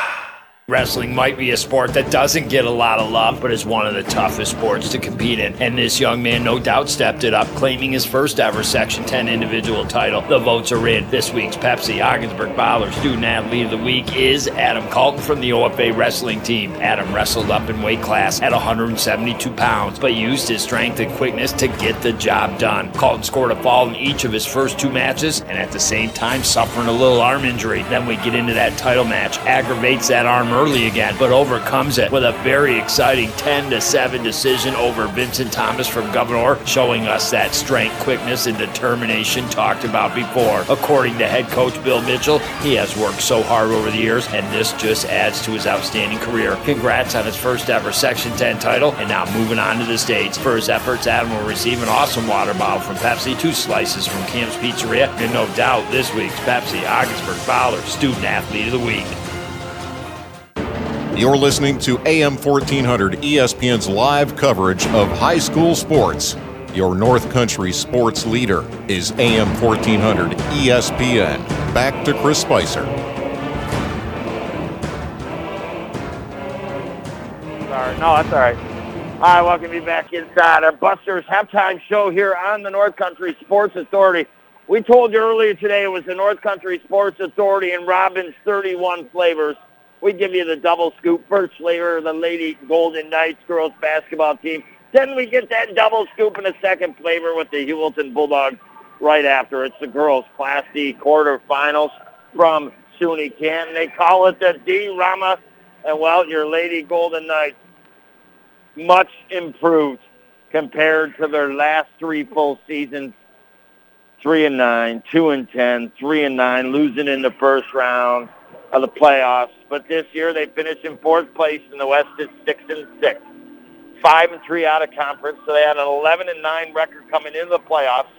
Wrestling might be a sport that doesn't get a lot of love, but is one of the toughest sports to compete in. And this young man, no doubt, stepped it up, claiming his first ever Section 10 individual title. The votes are in. This week's Pepsi Ogdensburg Fowler Student Athlete of the Week is Adam Colton from the OFA wrestling team. Adam wrestled up in weight class at 172 pounds, but used his strength and quickness to get the job done. Colton scored a fall in each of his first two matches, and at the same time suffering a little arm injury. Then we get into that title match, aggravates that arm early again, but overcomes it with a very exciting 10 to 7 decision over Vincent Thomas from Gouverneur, showing us that strength, quickness, and determination talked about before. According to head coach Bill Mitchell, he has worked so hard over the years, and this just adds to his outstanding career. Congrats on his first ever Section 10 title, and now moving on to the States. For his efforts, Adam will receive an awesome water bottle from Pepsi, two slices from Camp's Pizzeria, and no doubt this week's Pepsi Ogdensburg Fowler Student Athlete of the Week. You're listening to AM 1400 ESPN's live coverage of high school sports. Your North Country sports leader is AM 1400 ESPN. Back to Chris Spicer. Sorry, no, that's all right. All right, welcome you back inside our Busters halftime show here on the North Country Sports Authority. We told you earlier today it was the North Country Sports Authority and Robbins 31 flavors. We give you the double scoop first flavor, the Lady Golden Knights girls basketball team. Then we get that double scoop in a second flavor with the Heuvelton Bulldogs right after. It's the girls Class D quarterfinals from SUNY Canton. They call it the D-Rama. And, well, your Lady Golden Knights, much improved compared to their last three full seasons. Three and nine, two and ten, three and nine, losing in the first round of the playoffs. But this year they finished in fourth place in the West at six and six, five and three out of conference. So they had an 11 and nine record coming into the playoffs.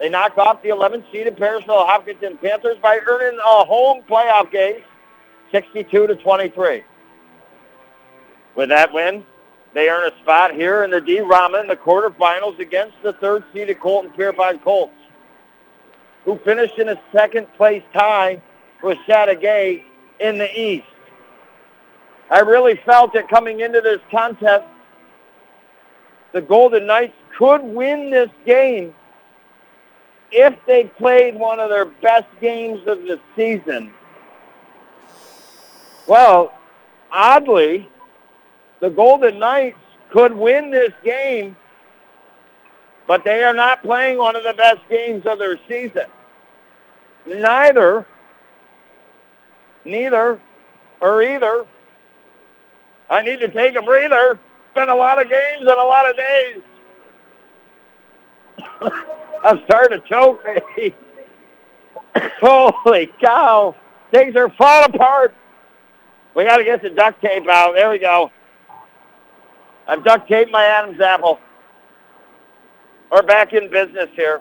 They knocked off the 11th seeded Parishville Hopkinton Panthers by earning a home playoff game, 62 to 23. With that win, they earn a spot here in the D Rama in the quarterfinals against the third seeded Colton Pierrepont Colts, who finished in a second place tie with Chateauguay in the East. I really felt that coming into this contest, the Golden Knights could win this game if they played one of their best games of the season. Well, oddly, the Golden Knights could win this game, but they are not playing one of the best games of their season. Neither neither, or either. I need to take a breather. Been a lot of games and a lot of days. I'm starting to choke. Holy cow. Things are falling apart. We got to get the duct tape out. There we go. I've duct taped my Adam's apple. We're back in business here.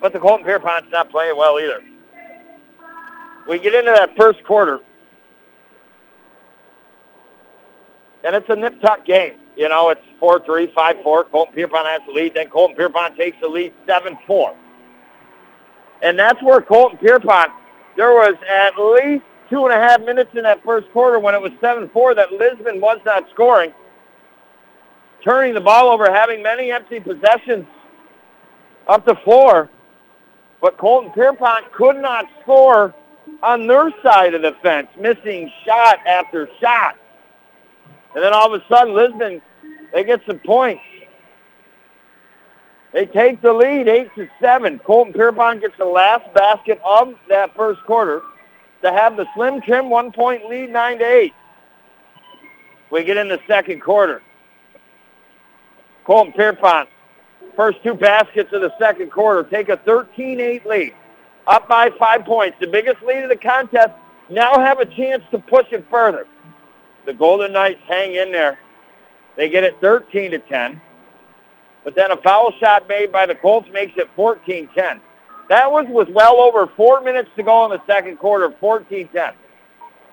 But the Colton Pierrepont's not playing well either we get into that first quarter, and it's a nip tuck game. You know, it's 4-3, 5-4. Colton Pierrepont has the lead. Then Colton Pierrepont takes the lead 7-4. And that's where Colton Pierrepont, there was at least two and a half minutes in that first quarter when it was 7-4 that Lisbon was not scoring. Turning the ball over, having many empty possessions up the floor. But Colton Pierrepont could not score on their side of the fence, missing shot after shot. And then all of a sudden, Lisbon, they get some points. They take the lead, eight to seven. Colton Pierrepont gets the last basket of that first quarter to have the slim trim one-point lead, nine to eight. We get in the second quarter. Colton Pierrepont, first two baskets of the second quarter, take a 13-8 lead, up by five points. The biggest lead of the contest. Now have a chance to push it further. The Golden Knights hang in there. They get it 13 to 10. But then a foul shot made by the Colts makes it 14-10. That was with well over four minutes to go in the second quarter, 14-10.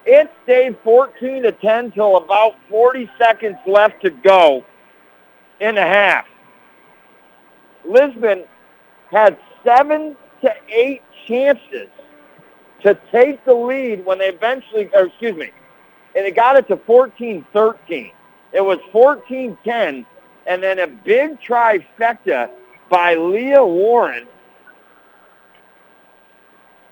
It stayed 14 to 10 till about 40 seconds left to go in the half. Lisbon had seven to eight chances to take the lead when they eventually, or excuse me, and it got it to 14-13. It was 14-10, and then a big trifecta by Leah Warren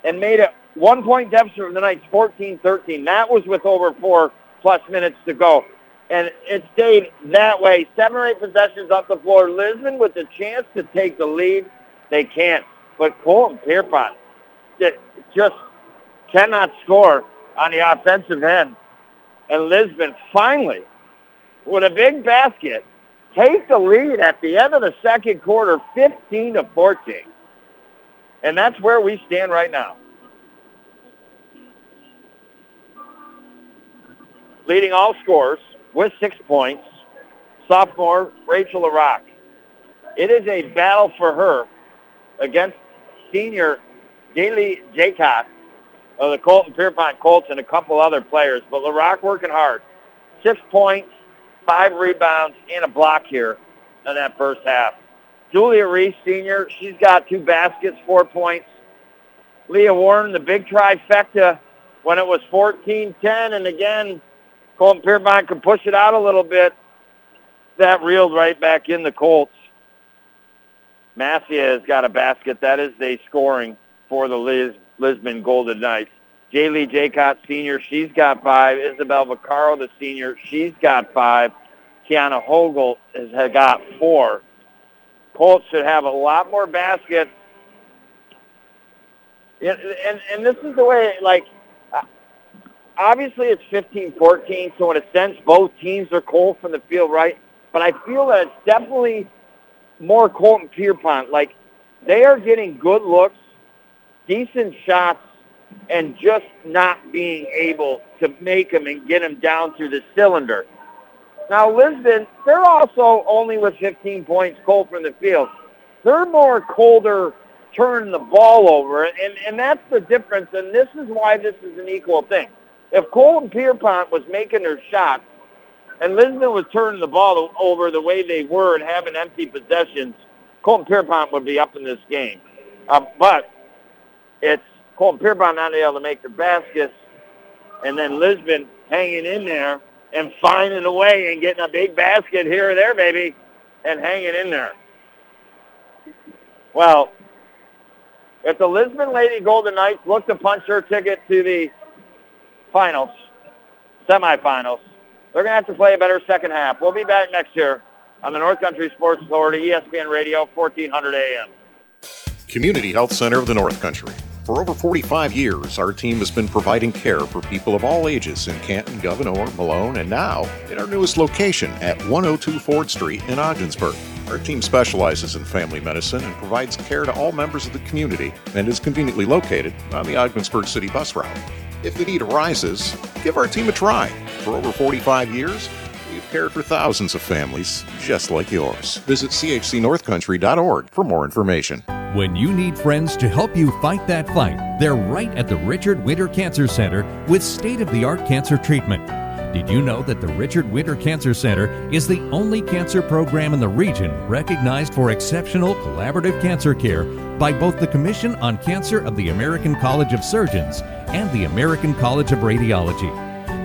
and made it one-point deficit from the Knights 14-13. That was with over four plus minutes to go. And it stayed that way. Seven or eight possessions up the floor. Lisbon with the chance to take the lead. They can't. But Colton Pierrepont just cannot score on the offensive end. And Lisbon finally, with a big basket, take the lead at the end of the second quarter, 15 to 14. And that's where we stand right now. Leading all scores with six points, sophomore Rachel LaRock. It is a battle for her against senior Daly Jaycott of uh, the Colton Pierrepont Colts and a couple other players. But LaRock working hard. Six points, five rebounds, and a block here in that first half. Julia Reese, senior, she's got two baskets, four points. Leah Warren, the big trifecta when it was 14-10. And again, Colton Pierrepont could push it out a little bit. That reeled right back in the Colts. Massia has got a basket. That is the scoring for the Lis- Lisbon Golden Knights. Jaylee Jaycott, senior, she's got five. Isabel Vaccaro, the senior, she's got five. Kiana Hogel has got four. Colts should have a lot more baskets. And, and, and this is the way, like, uh, obviously it's 15-14, so in a sense both teams are cold from the field, right? But I feel that it's definitely more Colton Pierrepont. Like, they are getting good looks, decent shots, and just not being able to make them and get them down through the cylinder. Now, Lisbon, they're also only with 15 points cold from the field. They're more colder turning the ball over, and, and that's the difference, and this is why this is an equal thing. If Colton Pierrepont was making their shots and Lisbon was turning the ball over the way they were and having empty possessions, Colton Pierrepont would be up in this game. Uh, but it's Colton Pierrepont not able to make the baskets, and then Lisbon hanging in there and finding a way and getting a big basket here or there, baby, and hanging in there. Well, if the Lisbon Lady Golden Knights look to punch their ticket to the finals, semifinals, they're going to have to play a better second half. We'll be back next year on the North Country Sports Authority, ESPN Radio, 1400 AM. Community Health Center of the North Country. For over 45 years, our team has been providing care for people of all ages in Canton, Gouverneur, Malone, and now in our newest location at 102 Ford Street in Ogdensburg. Our team specializes in family medicine and provides care to all members of the community and is conveniently located on the Ogdensburg City bus route. If the need arises, give our team a try. For over 45 years, we've cared for thousands of families just like yours. Visit chcnorthcountry.org for more information. When you need friends to help you fight that fight, they're right at the Richard Winter Cancer Center with state of the art cancer treatment. Did you know that the Richard Winter Cancer Center is the only cancer program in the region recognized for exceptional collaborative cancer care by both the Commission on Cancer of the American College of Surgeons and the American College of Radiology?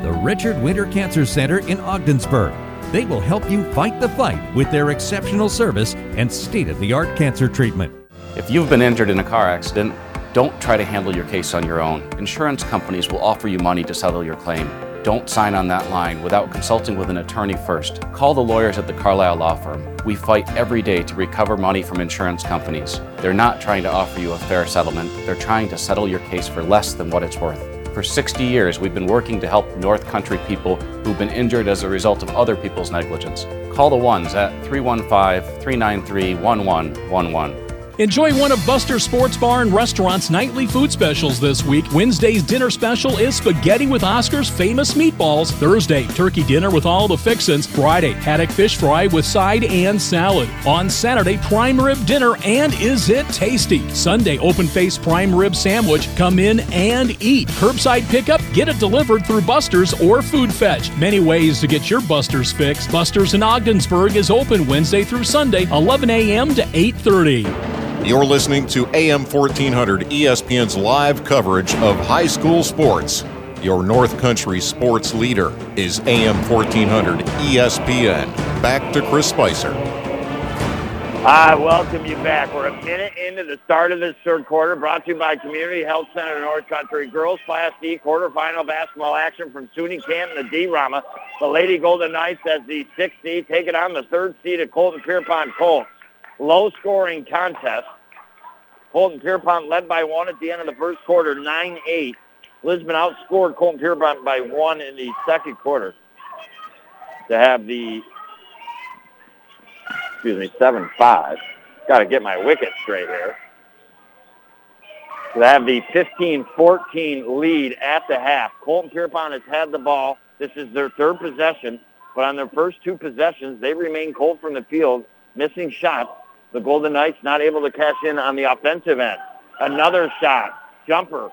The Richard Winter Cancer Center in Ogdensburg. They will help you fight the fight with their exceptional service and state of the art cancer treatment. If you've been injured in a car accident, don't try to handle your case on your own. Insurance companies will offer you money to settle your claim. Don't sign on that line without consulting with an attorney first. Call the lawyers at the Carlisle Law Firm. We fight every day to recover money from insurance companies. They're not trying to offer you a fair settlement, they're trying to settle your case for less than what it's worth. For 60 years, we've been working to help North Country people who've been injured as a result of other people's negligence. Call the ones at 315 393 1111. Enjoy one of Buster Sports Bar and Restaurant's nightly food specials this week. Wednesday's dinner special is spaghetti with Oscar's famous meatballs. Thursday, turkey dinner with all the fixins. Friday, haddock fish fry with side and salad. On Saturday, prime rib dinner and is it tasty? Sunday, open face prime rib sandwich. Come in and eat. Curbside pickup, get it delivered through Buster's or Food Fetch. Many ways to get your Buster's fix. Buster's in Ogdensburg is open Wednesday through Sunday, 11 a.m. to 8:30. You're listening to AM 1400 ESPN's live coverage of high school sports. Your North Country sports leader is AM 1400 ESPN. Back to Chris Spicer. I welcome you back. We're a minute into the start of this third quarter, brought to you by Community Health Center North Country. Girls Class D quarterfinal basketball action from SUNY Canton, the D-Rama. The Lady Golden Knights as the sixth seed, taking on the third seed at Colton Pierrepont Colts low-scoring contest. Colton Pierrepont led by one at the end of the first quarter, 9-8. Lisbon outscored Colton Pierrepont by one in the second quarter to have the, excuse me, 7-5. Got to get my wicket straight here. To have the 15-14 lead at the half. Colton Pierrepont has had the ball. This is their third possession, but on their first two possessions, they remain cold from the field, missing shots. The Golden Knights not able to cash in on the offensive end. Another shot. Jumper.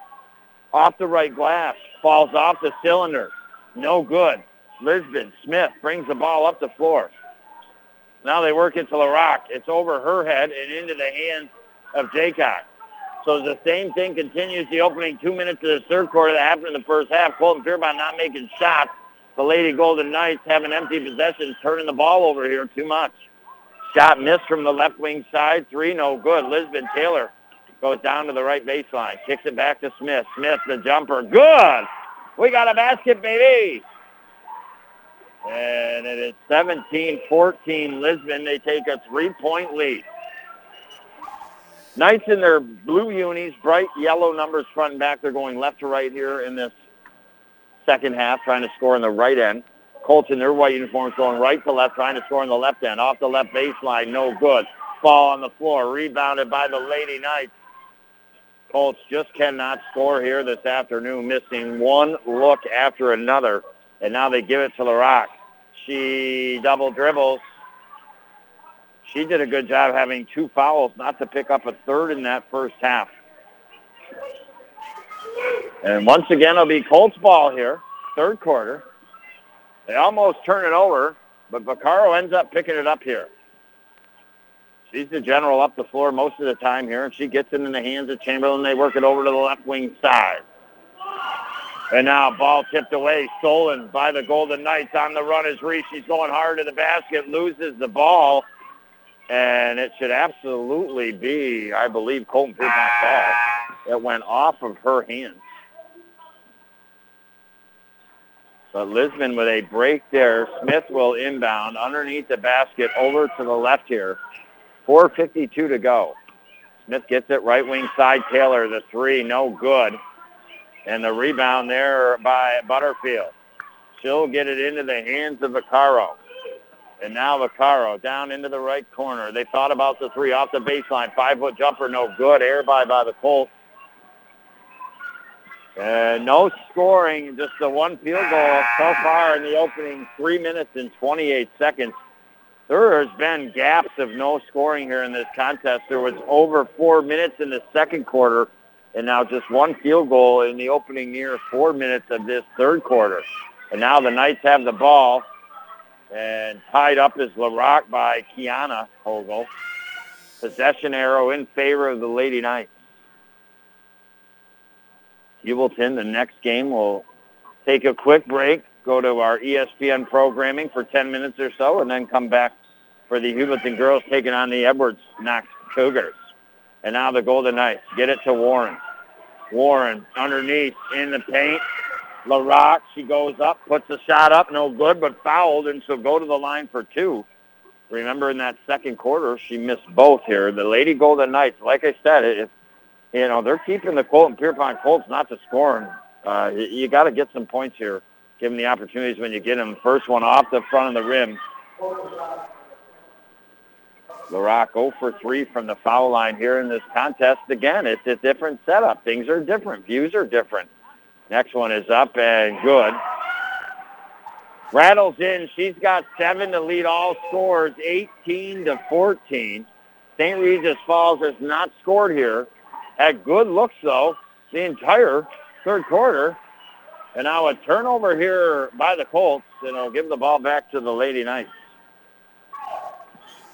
Off the right glass. Falls off the cylinder. No good. Lisbon Smith brings the ball up the floor. Now they work it to LaRock. It's over her head and into the hands of Jaycock. So the same thing continues the opening two minutes of the third quarter that happened in the first half. Colton Pierrepont not making shots. The Lady Golden Knights having empty possessions, turning the ball over here too much. Shot missed from the left wing side. Three, no good. Lisbon Taylor goes down to the right baseline. Kicks it back to Smith. Smith, the jumper. Good. We got a basket, baby. And it is 17-14 Lisbon. They take a three-point lead. Knights in their blue unis, bright yellow numbers front and back. They're going left to right here in this second half, trying to score in the right end. Colts in their white uniforms going right to left, trying to score on the left end. Off the left baseline, no good. Ball on the floor, rebounded by the Lady Knights. Colts just cannot score here this afternoon, missing one look after another. And now they give it to LaRock. She double dribbles. She did a good job having two fouls, not to pick up a third in that first half. And once again, it'll be Colts ball here, third quarter. They almost turn it over, but Vaccaro ends up picking it up here. She's the general up the floor most of the time here, and she gets it in the hands of Chamberlain. They work it over to the left wing side. And now ball tipped away, stolen by the Golden Knights on the run as Reese. She's going hard to the basket, loses the ball, and it should absolutely be, I believe, Colton Pierrepont's ball. It went off of her hands. But Lisbon with a break there. Smith will inbound underneath the basket over to the left here. 4.52 to go. Smith gets it right wing side. Taylor, the three, no good. And the rebound there by Butterfield. She'll get it into the hands of Vaccaro. And now Vaccaro down into the right corner. They thought about the three off the baseline. Five-foot jumper, no good. Air by by the Colts. And no scoring, just the one field goal so far in the opening three minutes and 28 seconds. There has been gaps of no scoring here in this contest. There was over four minutes in the second quarter, and now just one field goal in the opening near four minutes of this third quarter. And now the Knights have the ball. And tied up is LaRock by Kiana Hogel. Possession arrow in favor of the Lady Knights. Heuvelton, the next game, we'll take a quick break, go to our ESPN programming for 10 minutes or so, and then come back for the Heuvelton girls taking on the Edwards Knox Cougars. And now the Golden Knights get it to Warren. Warren underneath in the paint. LaRock, she goes up, puts a shot up, no good, but fouled, and she'll go to the line for two. Remember in that second quarter, she missed both here. The Lady Golden Knights, like I said, if, you know, they're keeping the Colton Pierrepont Colts not to scoring. Uh, you you got to get some points here. Give them the opportunities when you get them. First one off the front of the rim. LaRock 0 for 3 from the foul line here in this contest. Again, it's a different setup. Things are different. Views are different. Next one is up and good. Rattles in. She's got seven to lead all scores, 18 to 14. St. Regis Falls has not scored here. Had good looks, though, the entire third quarter. And now a turnover here by the Colts, and it'll give the ball back to the Lady Knights.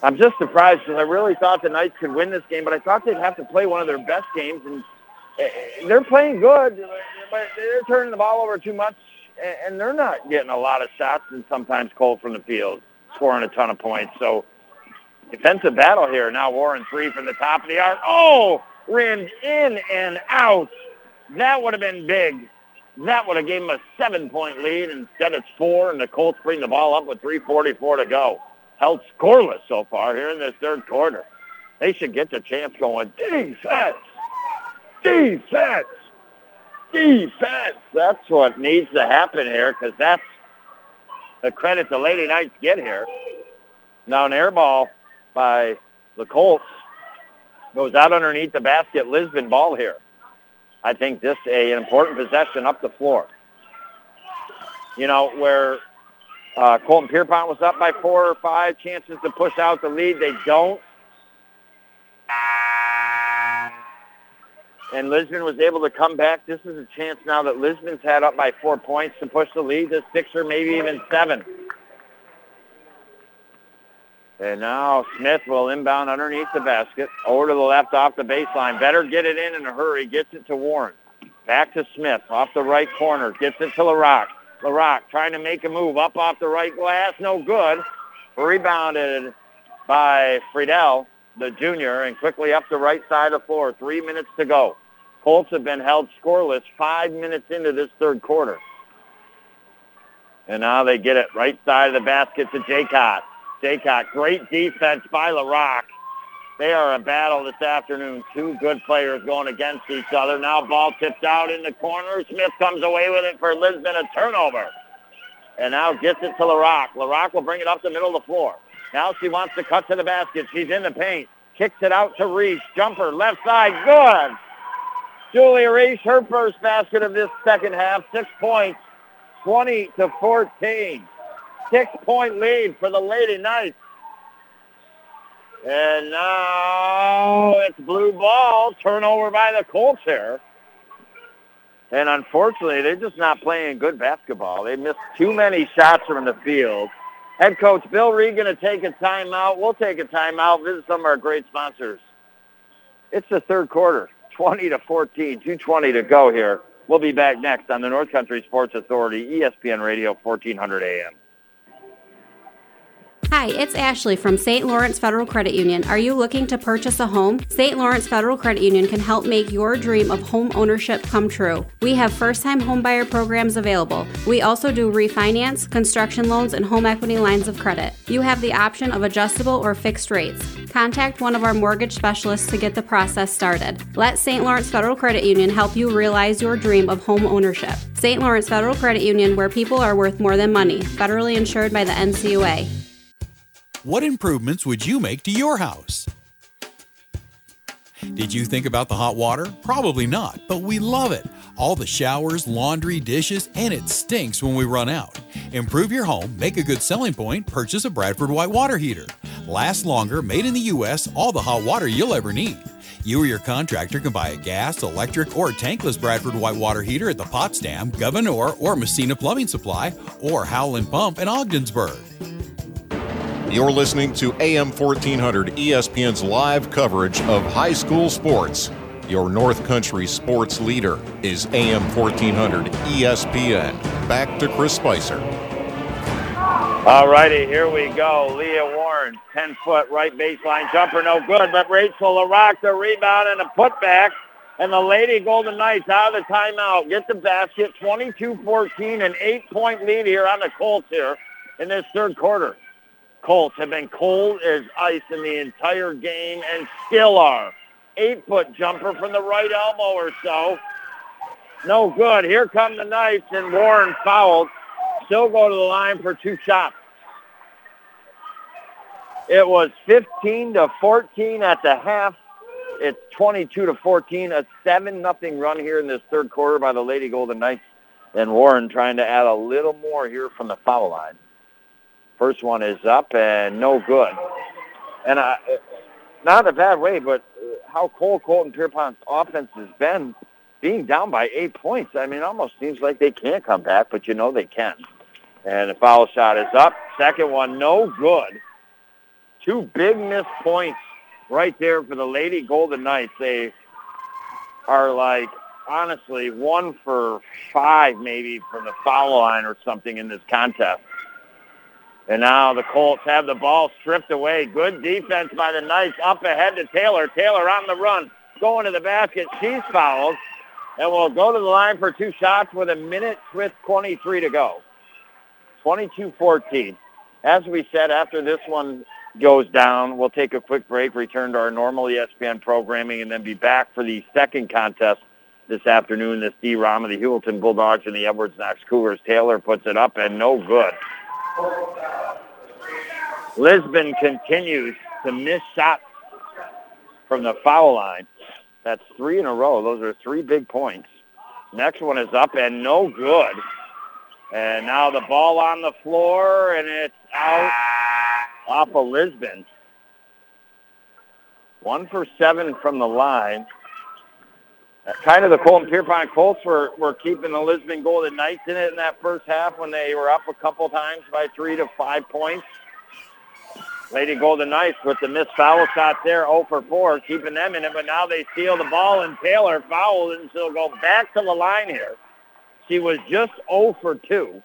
I'm just surprised because I really thought the Knights could win this game, but I thought they'd have to play one of their best games, and eh, they're playing good, but they're turning the ball over too much, and- they're not getting a lot of shots and sometimes cold from the field, scoring a ton of points. So defensive battle here. Now Warren three from the top of the arc. Oh, ran in and out. That would have been big. That would have gave them a seven-point lead. Instead, it's four, and the Colts bring the ball up with 3.44 to go. Held scoreless so far here in this third quarter. They should get the chance going. Defense! Defense! Defense! That's what needs to happen here because that's the credit the Lady Knights get here. Now an air ball by the Colts goes out underneath the basket. Lisbon ball here. I think this a, an important possession up the floor. You know, where uh, Colton Pierrepont was up by four or five chances to push out the lead. They don't. And Lisbon was able to come back. This is a chance now that Lisbon's had up by four points to push the lead to six or maybe even seven. And now Smith will inbound underneath the basket, over to the left off the baseline. Better get it in in a hurry. Gets it to Warren. Back to Smith off the right corner. Gets it to LaRock. LaRock trying to make a move up off the right glass. No good. Rebounded by Friedel, the junior, and quickly up the right side of the floor. Three minutes to go. Colts have been held scoreless five minutes into this third quarter. And now they get it right side of the basket to Jaycott. Jaycott, great defense by LaRock. They are a battle this afternoon. Two good players going against each other. Now ball tipped out in the corner. Smith comes away with it for Lisbon, a turnover. And now gets it to LaRock. LaRock will bring it up the middle of the floor. Now she wants to cut to the basket. She's in the paint. Kicks it out to Reese. Jumper, left side, good. Julia Reese, her first basket of this second half. Six points, 20 to 14. Six-point lead for the Lady Knights. And now it's blue ball, turnover by the Colts here. And unfortunately, they're just not playing good basketball. They missed too many shots from the field. Head coach Bill going to take a timeout. We'll take a timeout, visit some of our great sponsors. It's the third quarter, 20 to 14, 220 to go here. We'll be back next on the North Country Sports Authority, ESPN Radio, 1400 AM. Hi, it's Ashley from St. Lawrence Federal Credit Union. Are you looking to purchase a home? St. Lawrence Federal Credit Union can help make your dream of home ownership come true. We have first time homebuyer programs available. We also do refinance, construction loans, and home equity lines of credit. You have the option of adjustable or fixed rates. Contact one of our mortgage specialists to get the process started. Let St. Lawrence Federal Credit Union help you realize your dream of home ownership. St. Lawrence Federal Credit Union, where people are worth more than money, federally insured by the NCUA. What improvements would you make to your house? Did you think about the hot water? Probably not, but we love it. All the showers, laundry, dishes, and it stinks when we run out. Improve your home, make a good selling point, purchase a Bradford White water heater. Lasts longer, made in the U.S., all the hot water you'll ever need. You or your contractor can buy a gas, electric, or tankless Bradford White water heater at the Potsdam, Gouverneur, or Massena Plumbing Supply, or Howland Pump in Ogdensburg. You're listening to AM 1400 ESPN's live coverage of high school sports. Your North Country sports leader is AM 1400 ESPN. Back to Chris Spicer. All righty, here we go. Leah Warren, 10-foot right baseline jumper, no good, but Rachel LaRock, the rebound and a putback. And the Lady Golden Knights out of the timeout. Get the basket, 22-14, an eight-point lead here on the Colts here in this third quarter. Colts have been cold as ice in the entire game and still are. Eight-foot jumper from the right elbow or so. No good. Here come the Knights, and Warren fouled. Still go to the line for two shots. It was 15 to 14 at the half. It's 22 to 14, a 7 nothing run here in this third quarter by the Lady Golden Knights. And Warren trying to add a little more here from the foul line. First one is up and no good. And I, not in a bad way, but how cold Colton Pierrepont's offense has been, being down by eight points. I mean, almost seems like they can't come back, but you know they can. And the foul shot is up. Second one, no good. Two big missed points right there for the Lady Golden Knights. They are like, honestly, one for five maybe from the foul line or something in this contest. And now the Colts have the ball stripped away. Good defense by the Knights. Up ahead to Taylor. Taylor on the run. Going to the basket. She's fouled. And will go to the line for two shots with a minute with 23 to go. 22-14. As we said, after this one goes down, we'll take a quick break, return to our normal ESPN programming, and then be back for the second contest this afternoon. This D-Rom of the Heuvelton Bulldogs and the Edwards Knox Cougars. Taylor puts it up and no good. Lisbon continues to miss shots from the foul line. That's three in a row. Those are three big points. Next one is up and no good. And now the ball on the floor, and it's out off of Lisbon. One for seven from the line. Kind of the Colton Pierrepont Colts were, were keeping the Lisbon Golden Knights in it in that first half when they were up a couple times by three to five points. Lady Golden Knights with the missed foul shot there, 0 for 4, keeping them in it, but now they steal the ball, and Taylor fouled, and she'll go back to the line here. She was just 0 for 2.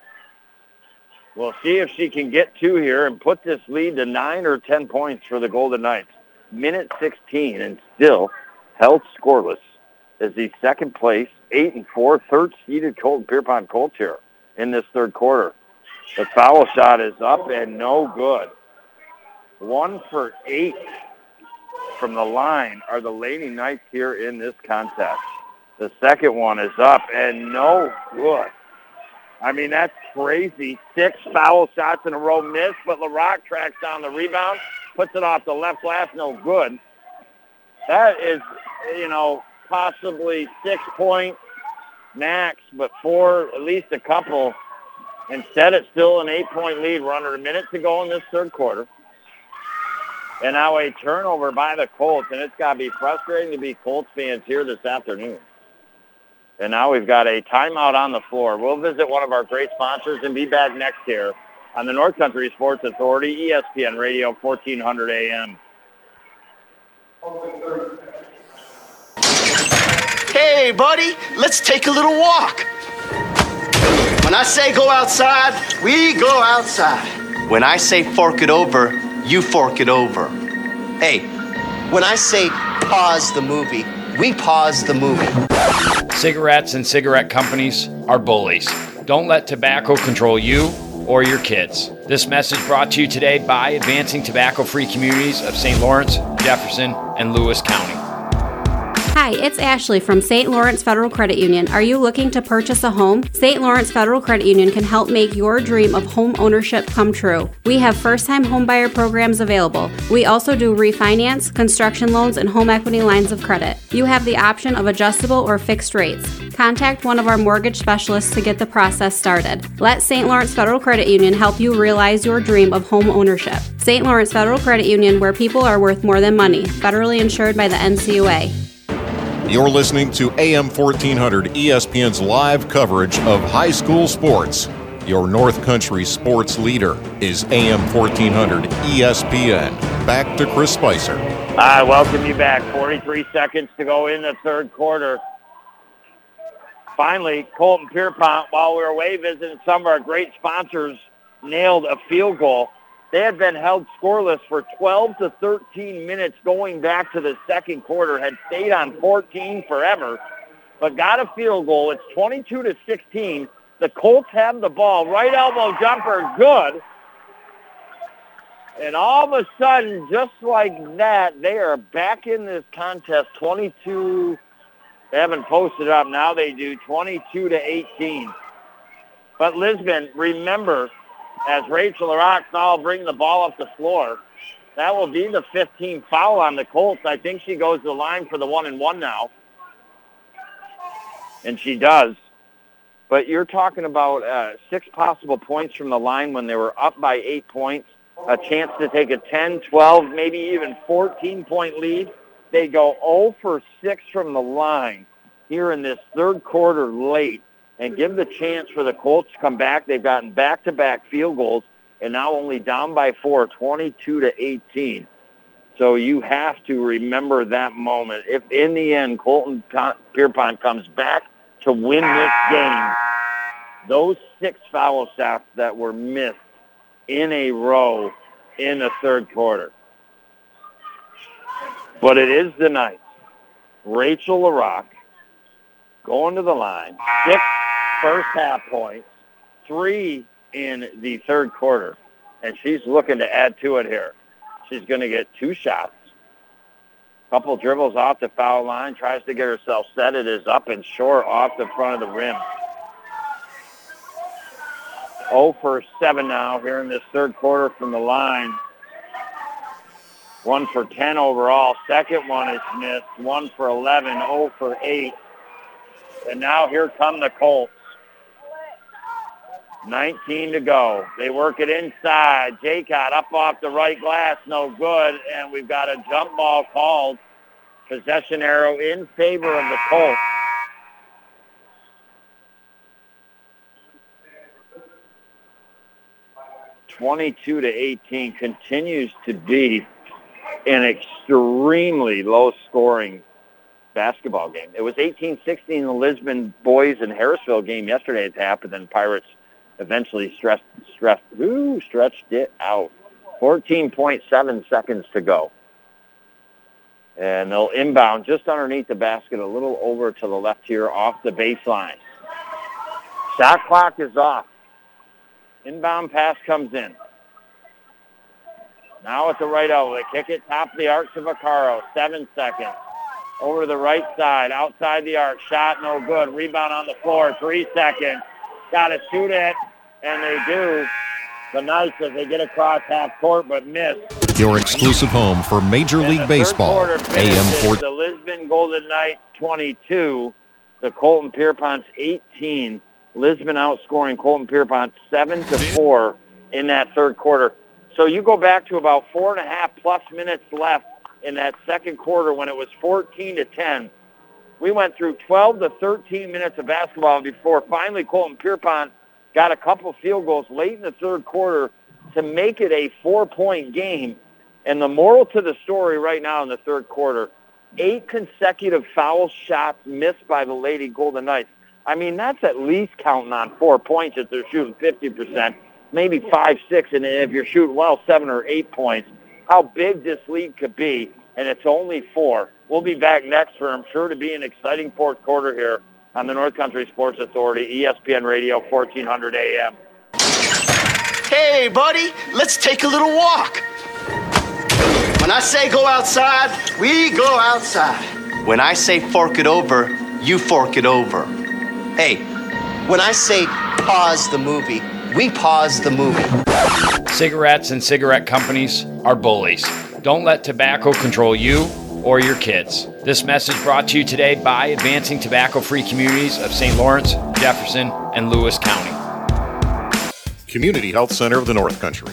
We'll see if she can get two here and put this lead to 9 or 10 points for the Golden Knights. Minute 16 and still held scoreless as the second place, 8 and four, third seeded Colton Pierrepont Colts here in this third quarter. The foul shot is up and no good. One for eight from the line are the Lady Knights here in this contest. The second one is up and no good. I mean, that's crazy. Six foul shots in a row missed, but LaRock tracks down the rebound, puts it off the left glass, no good. That is, you know, possibly six points max, but four, at least a couple. Instead, it's still an eight-point lead. We're under a minute to go in this third quarter. And now a turnover by the Colts, and it's got to be frustrating to be Colts fans here this afternoon. And now we've got a timeout on the floor. We'll visit one of our great sponsors and be back next here on the North Country Sports Authority, ESPN Radio, 1400 AM. Hey, buddy, let's take a little walk. When I say go outside, we go outside. When I say fork it over, you fork it over. Hey, when I say pause the movie, we pause the movie. Cigarettes and cigarette companies are bullies. Don't let tobacco control you or your kids. This message brought to you today by Advancing Tobacco Free Communities of St. Lawrence, Jefferson, and Lewis County. Hi, it's Ashley from St. Lawrence Federal Credit Union. Are you looking to purchase a home? St. Lawrence Federal Credit Union can help make your dream of home ownership come true. We have first time homebuyer programs available. We also do refinance, construction loans, and home equity lines of credit. You have the option of adjustable or fixed rates. Contact one of our mortgage specialists to get the process started. Let St. Lawrence Federal Credit Union help you realize your dream of home ownership. St. Lawrence Federal Credit Union, where people are worth more than money, federally insured by the NCUA. You're listening to AM 1400 ESPN's live coverage of high school sports. Your North Country sports leader is AM 1400 ESPN. Back to Chris Spicer. I welcome you back. 43 seconds to go in the third quarter. Finally, Colton Pierrepont, while we were away visiting some of our great sponsors, nailed a field goal. They had been held scoreless for 12 to 13 minutes going back to the second quarter, had stayed on 14 forever, but got a field goal. It's 22 to 16. The Colts have the ball. Right elbow jumper, good. And all of a sudden, just like that, they are back in this contest 22. They haven't posted up. Now they do 22 to 18. But Lisbon, remember, as Rachel now bring the ball up the floor, that will be the 15th foul on the Colts. I think she goes to the line for the one and one now. And she does. But you're talking about uh, six possible points from the line when they were up by eight points, a chance to take a 10, 12, maybe even 14-point lead. They go 0 for 6 from the line here in this third quarter late and give the chance for the Colts to come back. They've gotten back-to-back field goals and now only down by four, 22 to 18. So you have to remember that moment. If in the end Colton Pierrepont comes back to win this game, those six foul shots that were missed in a row in the third quarter. But it is the night. Rachel LaRock going to the line. Six first half points, three in the third quarter. And she's looking to add to it here. She's going to get two shots. Couple dribbles off the foul line, tries to get herself set. It is up and short off the front of the rim. 0 for 7 now here in this third quarter from the line. One for 10 overall. Second one is missed. One for 11. 0 for 8. And now here come the Colts. 19 to go. They work it inside. Jaycott up off the right glass, no good. And we've got a jump ball called. Possession arrow in favor of the Colts. Twenty-two to eighteen continues to be an extremely low-scoring basketball game. It was 18-16 in the Lisbon boys and Harrisville game yesterday at half, and then Pirates eventually stressed, stressed, ooh, stretched it out. 14.7 seconds to go. And they'll inbound just underneath the basket, a little over to the left here off the baseline. Shot clock is off. Inbound pass comes in. Now at the right elbow. They kick it top of the arc to Vaccaro. Seven seconds. Over to the right side, outside the arc. Shot no good. Rebound on the floor. Three seconds. Got to shoot it, and they do. The nice as they get across half court, but miss. Your exclusive home for Major League Baseball. AM 4. The Lisbon Golden Knights 22, the Colton Pierrepont's 18. Lisbon outscoring Colton Pierrepont 7 to 4 in that third quarter. So you go back to about four and a half plus minutes left in that second quarter when it was 14 to 10. We went through 12 to 13 minutes of basketball before finally Colton Pierrepont got a couple field goals late in the third quarter to make it a four-point game. And the moral to the story right now in the third quarter, eight consecutive foul shots missed by the Lady Golden Knights. I mean, that's at least counting on four points if they're shooting 50%, maybe five, six, and if you're shooting well, seven or eight points. How big this league could be, and it's only four. We'll be back next for, I'm sure, to be an exciting fourth quarter here on the North Country Sports Authority, ESPN Radio, 1400 AM. Hey, buddy, let's take a little walk. When I say go outside, we go outside. When I say fork it over, you fork it over. Hey, when I say pause the movie, we pause the movie. Cigarettes and cigarette companies are bullies. Don't let tobacco control you or your kids. This message brought to you today by Advancing Tobacco Free Communities of St. Lawrence, Jefferson, and Lewis County. Community Health Center of the North Country.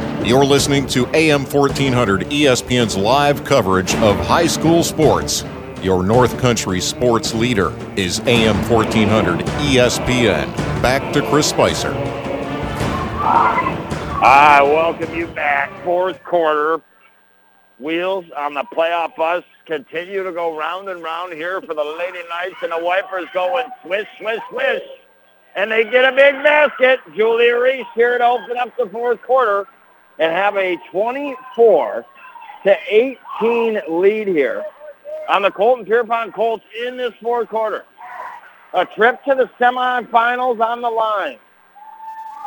You're listening to AM 1400 ESPN's live coverage of high school sports. Your North Country sports leader is AM 1400 ESPN. Back to Chris Spicer. I welcome you back. Fourth quarter. Wheels on the playoff bus continue to go round and round here for the Lady Knights, and the Wipers going swish, swish, swish. And they get a big basket. Julia Reese here to open up the fourth quarter and have a 24 to 18 lead here on the Colton Pierrepont Colts in this fourth quarter. A trip to the semifinals on the line.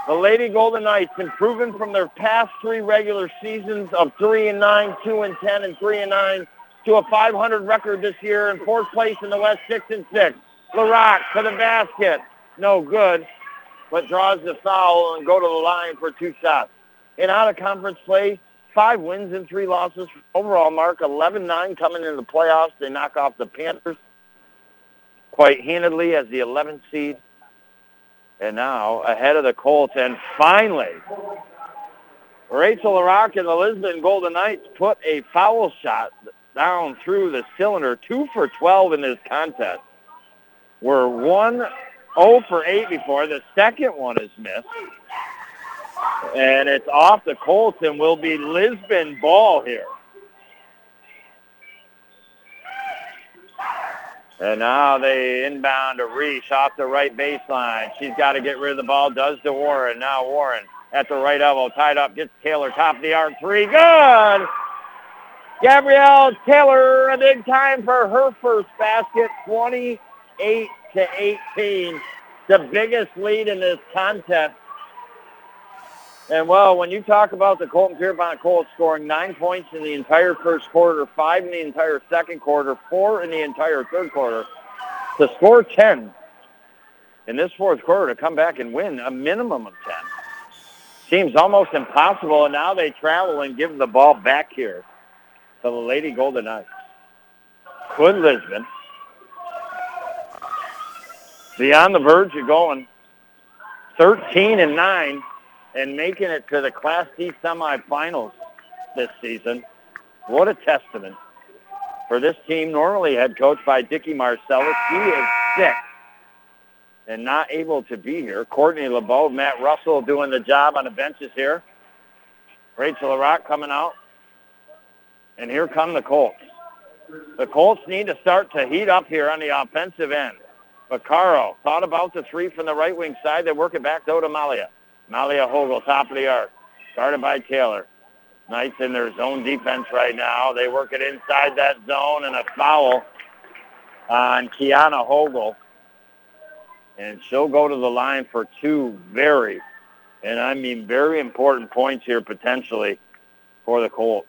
The Lady Golden Knights improving from their past three regular seasons of 3 and 9, 2 and 10, and 3 and 9 to a 500 record this year in fourth place in the West, 6 and 6. LaRock to the basket. No good, but draws the foul and go to the line for two shots. In out-of-conference play, five wins and three losses. Overall mark 11-9 coming into the playoffs. They knock off the Panthers quite handedly as the 11th seed. And now ahead of the Colts. And finally, Rachel LaRock and the Lisbon Golden Knights put a foul shot down through the cylinder. Two for 12 in this contest. We're 1 0 for 8 before. The second one is missed. And it's off the Colts and will be Lisbon ball here. And now they inbound to Reese off the right baseline. She's got to get rid of the ball. Does to Warren. Now Warren at the right elbow, tied up, gets Taylor top of the arc three. Good. Gabrielle Taylor, a big time for her first basket, 28 to 18. The biggest lead in this contest. And well, when you talk about the Colton Pierrepont Colts scoring nine points in the entire first quarter, five in the entire second quarter, four in the entire third quarter, to score 10 in this fourth quarter to come back and win a minimum of 10 seems almost impossible. And now they travel and give the ball back here to the Lady Golden Knights. Could Lisbon be on the verge of going 13 and 9 and making it to the Class D semifinals this season. What a testament for this team, normally head coached by Dickie Marcellus. He is sick and not able to be here. Courtney LeBeau, Matt Russell doing the job on the benches here. Rachel LaRock coming out. And here come the Colts. The Colts need to start to heat up here on the offensive end. Vaccaro thought about the three from the right wing side. They work it back though to Malia. Malia Hogel, top of the arc, guarded by Taylor. Knights in their zone defense right now. They work it inside that zone and a foul on Kiana Hogel. And she'll go to the line for two very, and I mean very important points here potentially for the Colts.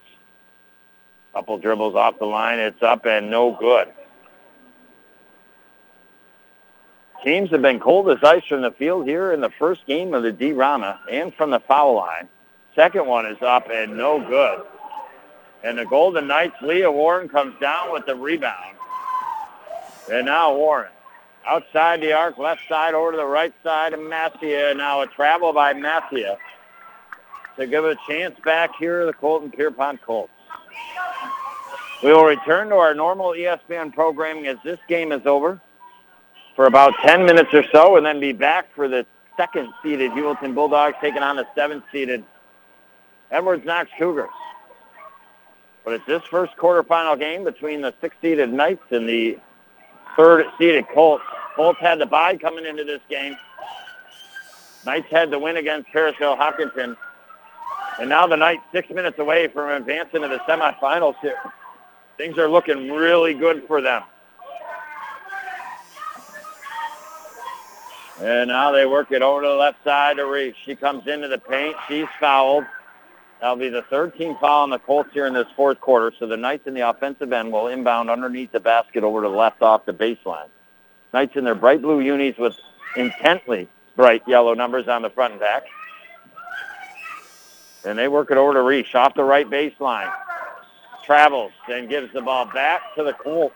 Couple dribbles off the line. It's up and no good. Teams have been cold as ice from the field here in the first game of the D-Rama and from the foul line. Second one is up and no good. And the Golden Knights, Leah Warren comes down with the rebound. And now Warren outside the arc, left side over to the right side of Massia. Now a travel by Massia to give a chance back here to the Colton Pierrepont Colts. We will return to our normal ESPN programming as this game is over for about 10 minutes or so and then be back for the second-seeded Heuvelton Bulldogs taking on the seventh-seeded Edwards Knox Cougars. But it's this first quarterfinal game between the six-seeded Knights and the third-seeded Colts. Colts had the bye coming into this game. Knights had the win against Parishville Hopkinton. And now the Knights six minutes away from advancing to the semifinals here. Things are looking really good for them. And now they work it over to the left side to Reese. She comes into the paint. She's fouled. That'll be the 13th foul on the Colts here in this fourth quarter. So the Knights in the offensive end will inbound underneath the basket over to the left off the baseline. Knights in their bright blue unis with intently bright yellow numbers on the front and back. And they work it over to Reese off the right baseline. Travels and gives the ball back to the Colts.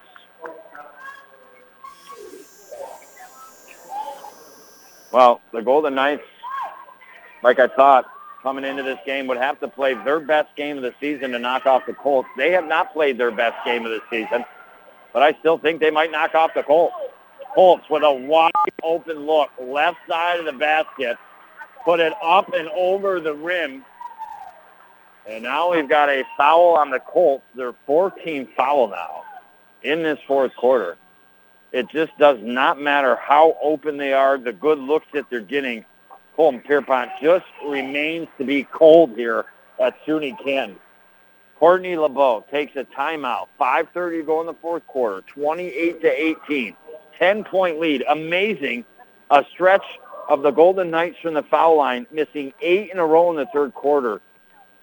Well, the Golden Knights, like I thought, coming into this game would have to play their best game of the season to knock off the Colts. They have not played their best game of the season, but I still think they might knock off the Colts. Colts with a wide open look, left side of the basket, put it up and over the rim. And now we've got a foul on the Colts. Their 14th foul now in this fourth quarter. It just does not matter how open they are, the good looks that they're getting. Colton Pierrepont just remains to be cold here at SUNY Canton. Courtney LeBeau takes a timeout. 5.30 to go in the fourth quarter, 28 to 18. 10-point lead. Amazing. A stretch of the Golden Knights from the foul line, missing eight in a row in the third quarter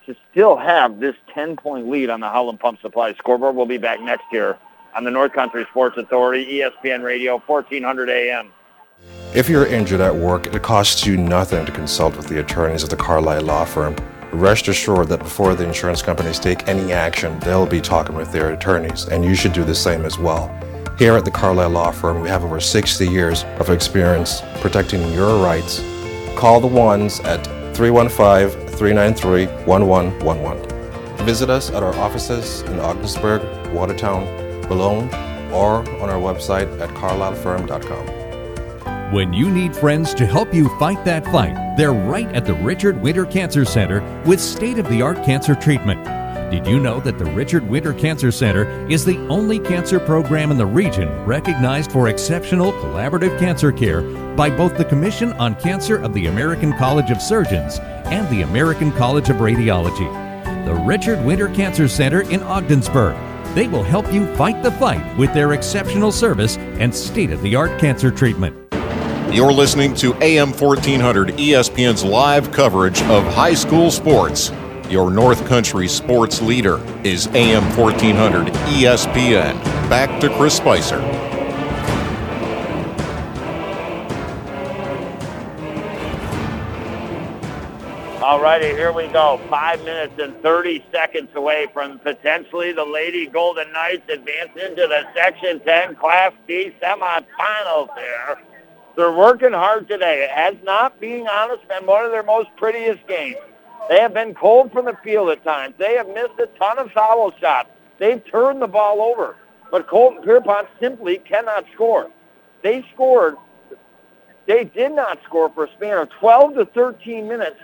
to still have this 10-point lead on the Howland Pump Supply scoreboard. We'll be back next year on the North Country Sports Authority, ESPN Radio, 1400 AM. If you're injured at work, it costs you nothing to consult with the attorneys of the Carlisle Law Firm. Rest assured that before the insurance companies take any action, they'll be talking with their attorneys, and you should do the same as well. Here at the Carlisle Law Firm, we have over 60 years of experience protecting your rights. Call the ones at 315 393 1111. Visit us at our offices in Ogdensburg, Watertown, Boulogne, or on our website at carlislefirm.com. When you need friends to help you fight that fight, they're right at the Richard Winter Cancer Center with state of the art cancer treatment. Did you know that the Richard Winter Cancer Center is the only cancer program in the region recognized for exceptional collaborative cancer care by both the Commission on Cancer of the American College of Surgeons and the American College of Radiology? The Richard Winter Cancer Center in Ogdensburg. They will help you fight the fight with their exceptional service and state of the art cancer treatment. You're listening to AM 1400 ESPN's live coverage of high school sports. Your North Country sports leader is AM 1400 ESPN. Back to Chris Spicer. Righty, here we go. Five minutes and 30 seconds away from potentially the Lady Golden Knights advancing to the Section 10 Class D semifinals there. They're working hard today. It has not, being honest, been one of their most prettiest games. They have been cold from the field at times. They have missed a ton of foul shots. They've turned the ball over. But Colton Pierrepont simply cannot score. They scored. They did not score for a span of 12 to 13 minutes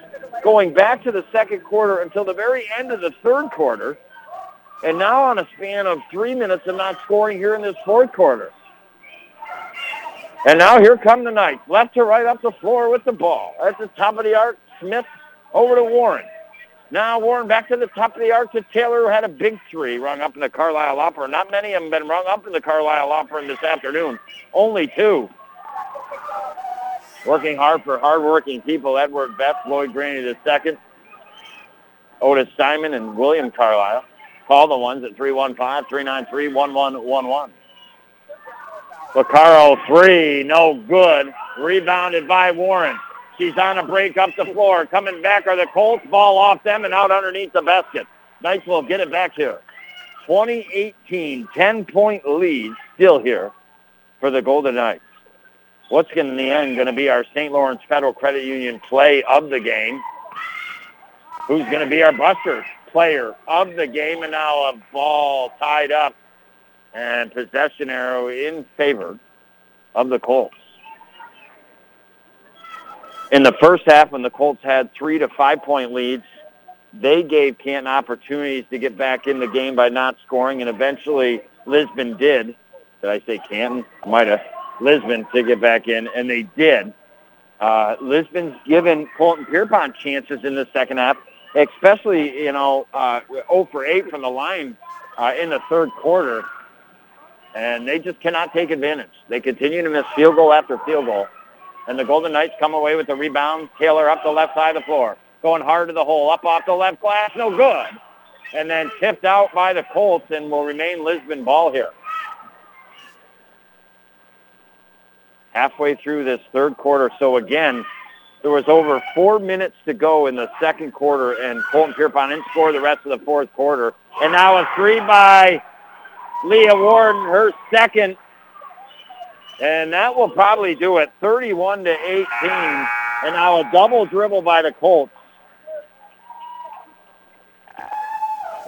going back to the second quarter until the very end of the third quarter. And now on a span of three minutes of not scoring here in this fourth quarter. And now here come the Knights, left to right up the floor with the ball. At the top of the arc, Smith over to Warren. Now Warren back to the top of the arc to Taylor, who had a big three rung up in the Carlisle Opera. Not many of them have been rung up in the Carlisle Opera this afternoon. Only two. Working hard for hardworking people, Edward Beth, Lloyd Graney II, Otis Simon, and William Carlisle. Call the ones at 315-393-1111. Vaccaro three, no good. Rebounded by Warren. She's on a break up the floor. Coming back are the Colts. Ball off them and out underneath the basket. Knights will get it back here. 2018, 10-point lead still here for the Golden Knights. What's in the end going to be our St. Lawrence Federal Credit Union play of the game? Who's going to be our Buster player of the game? And now a ball tied up and possession arrow in favor of the Colts. In the first half, when the Colts had three to five point leads, they gave Canton opportunities to get back in the game by not scoring, and eventually Lisbon did. Did I say Canton? Might have. Lisbon to get back in, and they did. Uh, Lisbon's given Colton Pierrepont chances in the second half, especially, you know, uh, 0 for 8 from the line uh, in the third quarter. And they just cannot take advantage. They continue to miss field goal after field goal. And the Golden Knights come away with the rebound. Taylor up the left side of the floor. Going hard to the hole. Up off the left glass. No good. And then tipped out by the Colts and will remain Lisbon ball here. Halfway through this third quarter. So again, there was over four minutes to go in the second quarter, and Colton Pierrepont didn't score the rest of the fourth quarter. And now a three by Leah Warren, her second. And that will probably do it, 31 to 18. And now a double dribble by the Colts.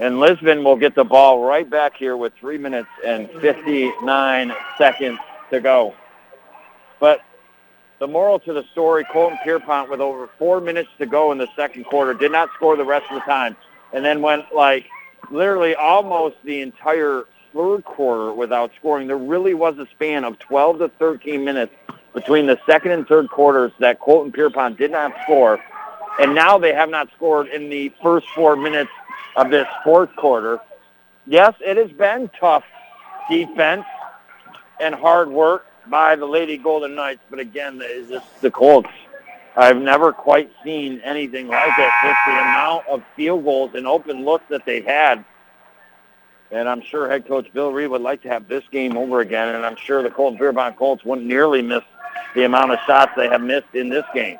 And Lisbon will get the ball right back here with 3 minutes and 59 seconds to go. But the moral to the story, Colton Pierrepont with over four minutes to go in the second quarter did not score the rest of the time and then went like literally almost the entire third quarter without scoring. There really was a span of 12 to 13 minutes between the second and third quarters that Colton Pierrepont did not score. And now they have not scored in the first four minutes of this fourth quarter. Yes, it has been tough defense and hard work by the Lady Golden Knights, but again, it's just the Colts. I've never quite seen anything like it. Just the amount of field goals and open looks that they've had. And I'm sure head coach Bill Reed would like to have this game over again. And I'm sure the Colton Pierrepont Colts wouldn't nearly miss the amount of shots they have missed in this game.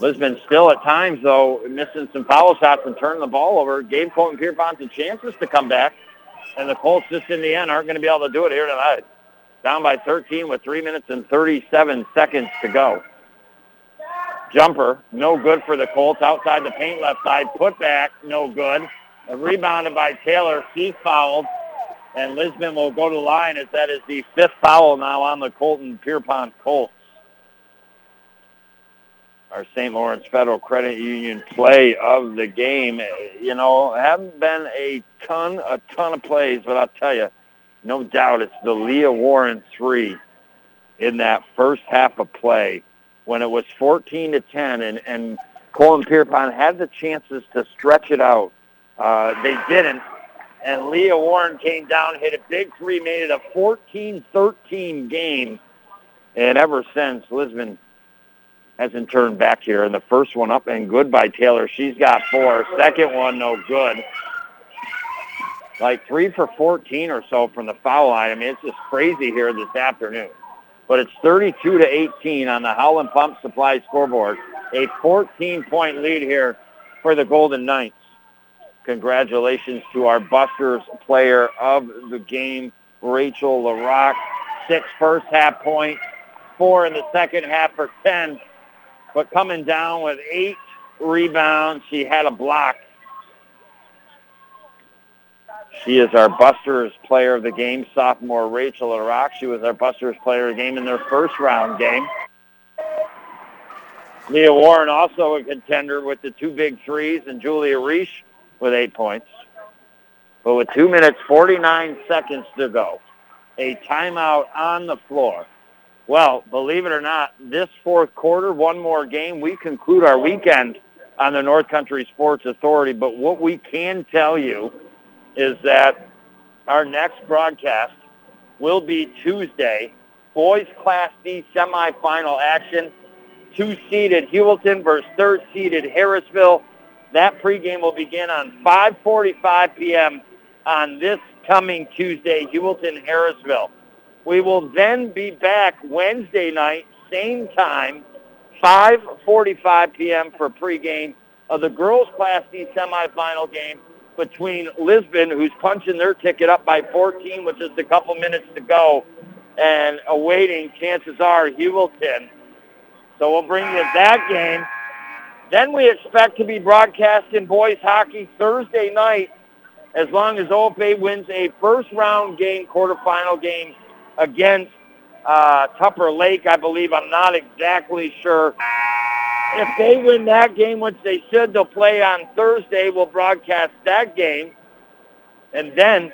Lisbon still at times, though, missing some foul shots and turning the ball over. Gave Colton Pierrepont the chances to come back. And the Colts just in the end aren't going to be able to do it here tonight. Down by 13 with 3 minutes and 37 seconds to go. Jumper, no good for the Colts. Outside the paint left side. Put back, no good. rebounded by Taylor. He fouled. And Lisbon will go to the line as that is the fifth foul now on the Colton Pierrepont Colts. Our St. Lawrence Federal Credit Union play of the game. You know, haven't been a ton, a ton of plays, but I'll tell you, no doubt it's the Leah Warren three in that first half of play when it was 14 to 10 and, and Colton Pierrepont had the chances to stretch it out. Uh, they didn't. And Leah Warren came down, hit a big three, made it a 14-13 game. And ever since, Lisbon hasn't turned back here. And the first one up and good by Taylor. She's got four. Second one, no good like three for 14 or so from the foul line. I mean, it's just crazy here this afternoon. But it's 32 to 18 on the Howland Pump Supply scoreboard. A 14-point lead here for the Golden Knights. Congratulations to our Busters player of the game, Rachel LaRock. Six first half points, four in the second half for 10. But coming down with eight rebounds, she had a block she is our Busters player of the game, sophomore Rachel LaRock. She was our Busters player of the game in their first round game. Leah Warren also a contender with the two big threes, and Julia Reese with eight points. But with two minutes, 49 seconds to go, a timeout on the floor. Well, believe it or not, this fourth quarter, one more game, we conclude our weekend on the North Country Sports Authority. But what we can tell you is that our next broadcast will be Tuesday. Boys Class D semifinal action. Two-seeded Heuvelton versus third-seeded Harrisville. That pregame will begin on 5.45 p.m. on this coming Tuesday, Heuvelton, Harrisville. We will then be back Wednesday night, same time, 5.45 p.m. for pregame of the girls Class D semifinal game between Lisbon, who's punching their ticket up by 14 with just a couple minutes to go, and awaiting, chances are, Heuvelton. So we'll bring you that game. Then we expect to be broadcasting boys hockey Thursday night as long as OFA wins a first-round game, quarterfinal game against uh, Tupper Lake, I believe. I'm not exactly sure if they win that game, which they should, they'll play on Thursday. We'll broadcast that game. And then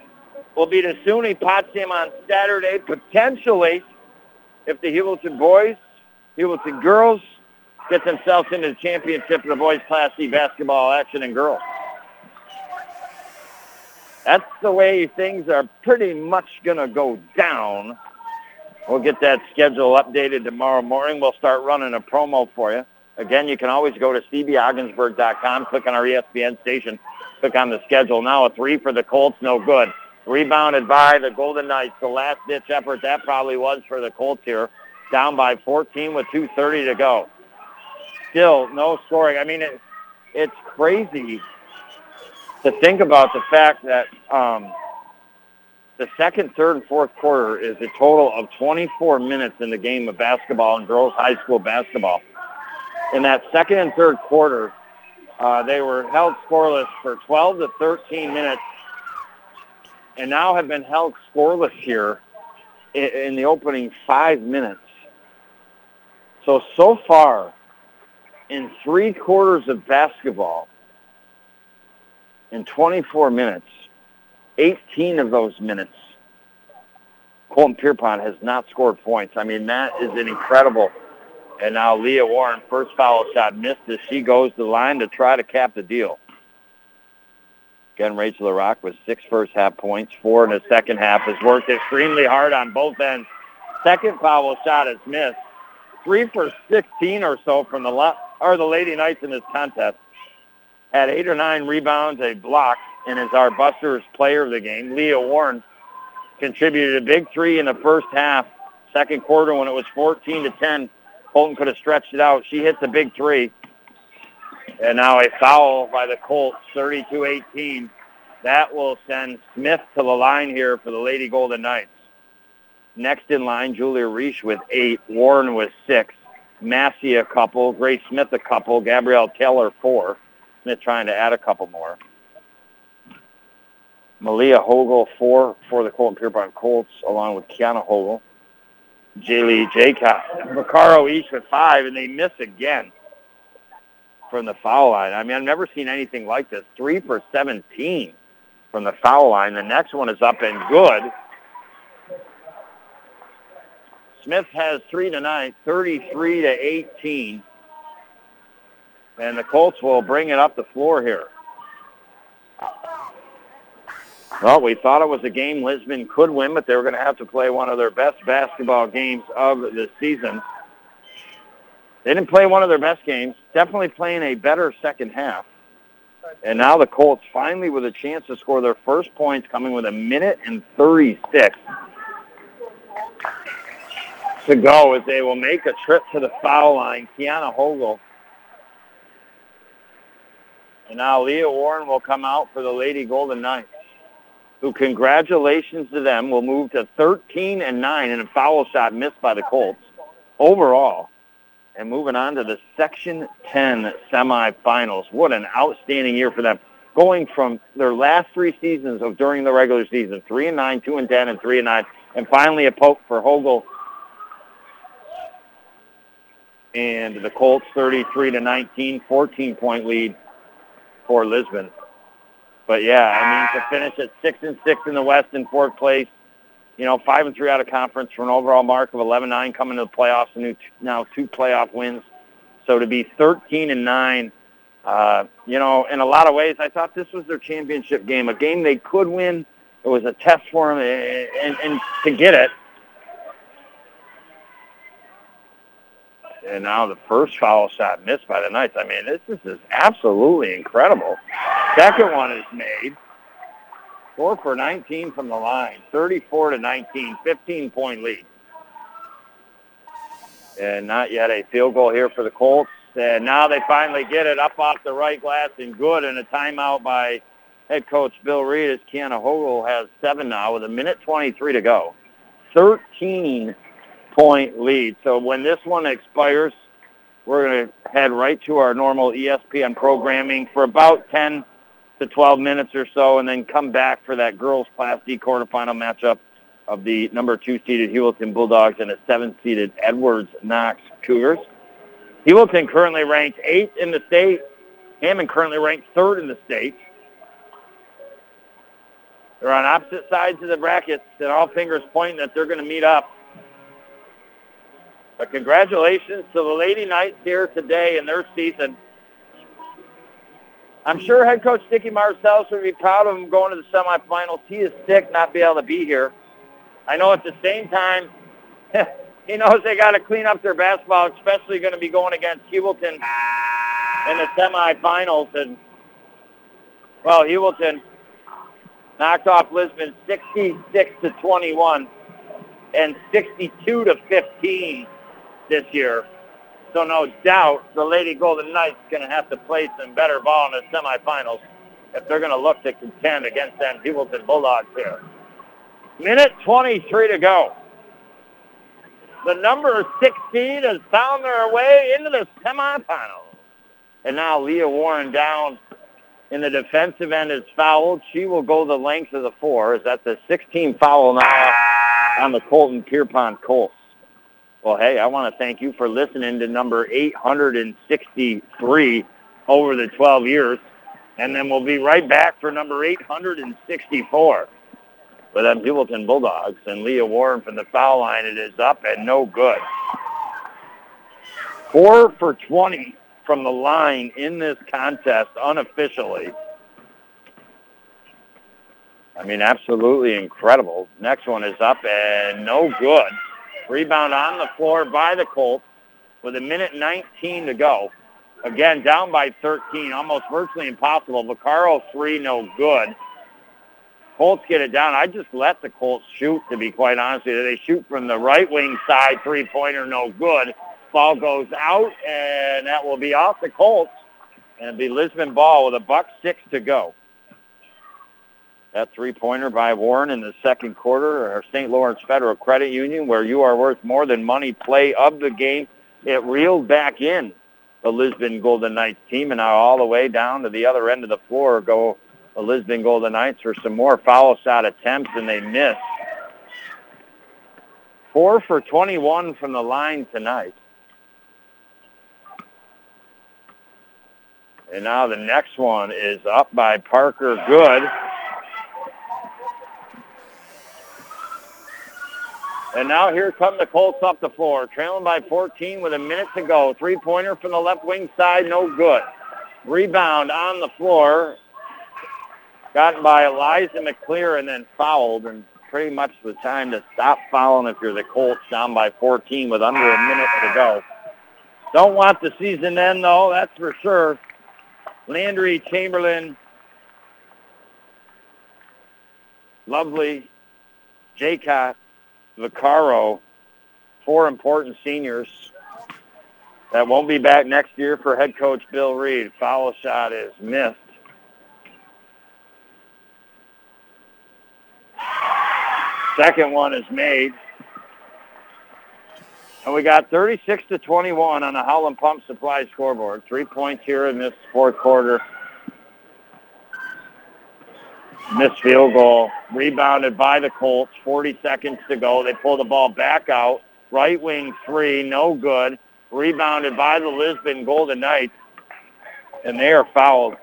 we'll be the SUNY Potsdam on Saturday, potentially, if the Heuvelton boys, Heuvelton girls get themselves into the championship of the boys Class C basketball action and girls. That's the way things are pretty much going to go down. We'll get that schedule updated tomorrow morning. We'll start running a promo for you. Again, you can always go to cbogginsburg.com, click on our ESPN station, click on the schedule. Now a three for the Colts, no good. Rebounded by the Golden Knights. The last-ditch effort that probably was for the Colts here. Down by 14 with 2.30 to go. Still no scoring. I mean, it, it's crazy to think about the fact that um, the second, third, and fourth quarter is a total of 24 minutes in the game of basketball in girls high school basketball. In that second and third quarter, uh, they were held scoreless for 12 to 13 minutes and now have been held scoreless here in, in the opening five minutes. So, so far, in three quarters of basketball, in 24 minutes, 18 of those minutes, Colton Pierrepont has not scored points. I mean, that is an incredible. And now Leah Warren, first foul shot missed as she goes to the line to try to cap the deal. Again, Rachel LaRock with six first half points, four in the second half, has worked extremely hard on both ends. Second foul shot is missed. Three for 16 or so from the left, or the Lady Knights in this contest. Had eight or nine rebounds, a block, and is our Busters player of the game. Leah Warren contributed a big three in the first half. Second quarter when it was 14 to 10, Colton could have stretched it out. She hits a big three. And now a foul by the Colts, 32-18. That will send Smith to the line here for the Lady Golden Knights. Next in line, Julia Reich with eight, Warren with six, Massey a couple, Grace Smith a couple, Gabrielle Taylor four. Smith trying to add a couple more. Malia Hogel four for the Colton Pierrepont Colts, along with Kiana Hogel. Jaylee Jacob, Vaccaro each with five, and they miss again from the foul line. I mean, I've never seen anything like this. Three for 17 from the foul line. The next one is up and good. Smith has three tonight, 33 to 18. And the Colts will bring it up the floor here. Well, we thought it was a game Lisbon could win, but they were going to have to play one of their best basketball games of the season. They didn't play one of their best games. Definitely playing a better second half. And now the Colts finally with a chance to score their first points coming with a minute and 36 to go as they will make a trip to the foul line. Kiana Hogel. And now Leah Warren will come out for the Lady Golden Knights, who congratulations to them will move to 13 and 9 in a foul shot missed by the Colts overall. And moving on to the Section 10 semifinals. What an outstanding year for them. Going from their last three seasons of during the regular season, 3 and 9, 2 and 10, and 3 and 9, and finally a poke for Hogel and the Colts 33 to 19, 14 point lead for Lisbon. But yeah, I mean to finish at six and six in the West in fourth place, you know, five and three out of conference for an overall mark of 11-9 coming to the playoffs, and now two playoff wins. So to be 13 and nine, uh, you know, in a lot of ways, I thought this was their championship game, a game they could win. It was a test for them, and, and to get it, and now the first foul shot missed by the Knights. I mean, this, this is absolutely incredible. Second one is made. Four for 19 from the line, 34 to 19, 15 point lead. And not yet a field goal here for the Colts. And now they finally get it up off the right glass and good. And a timeout by head coach Bill Reed as Kiana Hogel has seven now with a minute 23 to go. 13 point lead. So when this one expires, we're going to head right to our normal ESPN programming for about 10 to 12 minutes or so, and then come back for that girls Class D quarterfinal matchup of the number two seeded Heuvelton Bulldogs and a seven seeded Edwards Knox Cougars. Heuvelton currently ranked eighth in the state. Hammond currently ranked third in the state. They're on opposite sides of the brackets, and all fingers pointing that they're going to meet up. But congratulations to the Lady Knights here today in their season. I'm sure head coach Dicky Marcellus would be proud of him going to the semifinals. He is sick not be able to be here. I know at the same time, he knows they got to clean up their basketball, especially going to be going against Heuvelton in the semifinals. And, well, Heuvelton knocked off Lisbon 66 to 21 and 62 to 15 this year. So no doubt the Lady Golden Knights going to have to play some better ball in the semifinals if they're going to look to contend against them Heuvelton Bulldogs here. Minute 23 to go. The number 16 has found their way into the semifinals. And now Leah Warren down in the defensive end is fouled. She will go the length of the four. Is that the 16 foul now on the Colton Pierrepont Colts? Well, hey, I want to thank you for listening to number 863 over the 12 years. And then we'll be right back for number 864 for them Heuvelton Bulldogs. And Leah Warren from the foul line. It is up and no good. Four for 20 from the line in this contest unofficially. I mean, absolutely incredible. Next one is up and no good. Rebound on the floor by the Colts with a minute 19 to go. Again, down by 13, almost virtually impossible. Vaccaro three, no good. Colts get it down. I just let the Colts shoot, to be quite honest with you. They shoot from the right wing side, three-pointer, no good. Ball goes out, and that will be off the Colts. And it'll be Lisbon ball with a buck six to go. That three-pointer by Warren in the second quarter, our St. Lawrence Federal Credit Union, where you are worth more than money play of the game. It reeled back in the Lisbon Golden Knights team, and now all the way down to the other end of the floor go the Lisbon Golden Knights for some more foul shot attempts, and they miss. Four for 21 from the line tonight. And now the next one is up by Parker Good. And now here come the Colts up the floor, trailing by 14 with a minute to go. Three-pointer from the left wing side, no good. Rebound on the floor, gotten by Eliza McClear and then fouled, and pretty much the time to stop fouling if you're the Colts down by 14 with under a minute to go. Don't want the season end, though, that's for sure. Landry, Chamberlain, Lovely, Jaycott, Vaccaro, four important seniors that won't be back next year for head coach Bill Reed. Foul shot is missed. Second one is made. And we got 36 to 21 on the Howland Pump Supply scoreboard. Three points here in this fourth quarter. Missed field goal. Rebounded by the Colts. 40 seconds to go. They pull the ball back out. Right wing three, no good. Rebounded by the Lisbon Golden Knights. And they are fouled.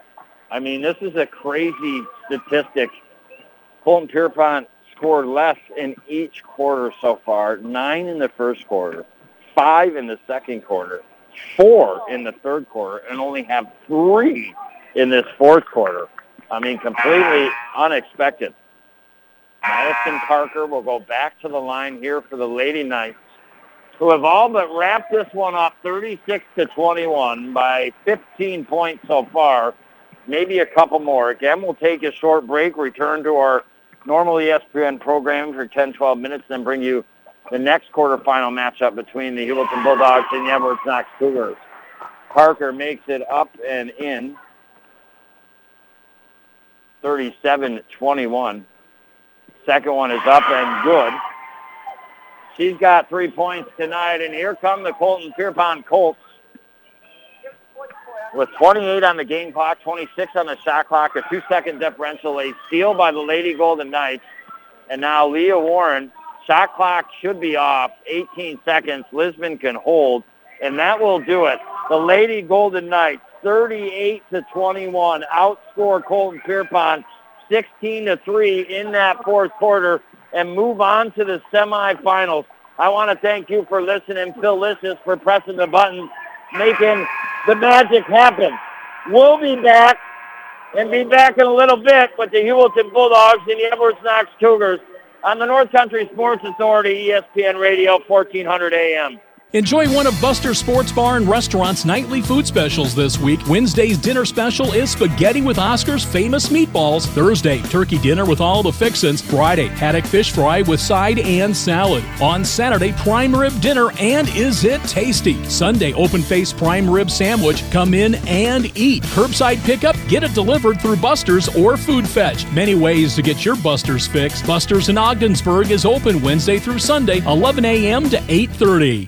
I mean, this is a crazy statistic. Colton Pierrepont scored less in each quarter so far. Nine in the first quarter, five in the second quarter, four in the third quarter, and only have three in this fourth quarter. I mean, completely unexpected. Madison Parker will go back to the line here for the Lady Knights, who have all but wrapped this one up 36 to 21 by 15 points so far, maybe a couple more. Again, we'll take a short break, return to our normal ESPN program for 10, 12 minutes, then bring you the next quarterfinal matchup between the Heuvelton Bulldogs and the Edwards Knox Cougars. Parker makes it up and in. 37-21. Second one is up and good. She's got three points tonight, and here come the Colton Pierrepont Colts with 28 on the game clock, 26 on the shot clock, a two-second differential, a steal by the Lady Golden Knights. And now Leah Warren, shot clock should be off, 18 seconds. Lisbon can hold, and that will do it. The Lady Golden Knights, 38 to 21, outscore Colton Pierrepont 16 to 3 in that fourth quarter and move on to the semifinals. I want to thank you for listening, Phil Licious, for pressing the button, making the magic happen. We'll be back and be back in a little bit with the Heuvelton Bulldogs and the Edwards Knox Cougars on the North Country Sports Authority, ESPN Radio, 1400 AM. Enjoy one of Buster Sports Bar and Restaurant's nightly food specials this week. Wednesday's dinner special is spaghetti with Oscar's famous meatballs. Thursday, turkey dinner with all the fixins. Friday, haddock fish fry with side and salad. On Saturday, prime rib dinner and is it tasty? Sunday, open face prime rib sandwich. Come in and eat. Curbside pickup, get it delivered through Buster's or Food Fetch. Many ways to get your Buster's fix. Buster's in Ogdensburg is open Wednesday through Sunday, 11 a.m. to 8:30.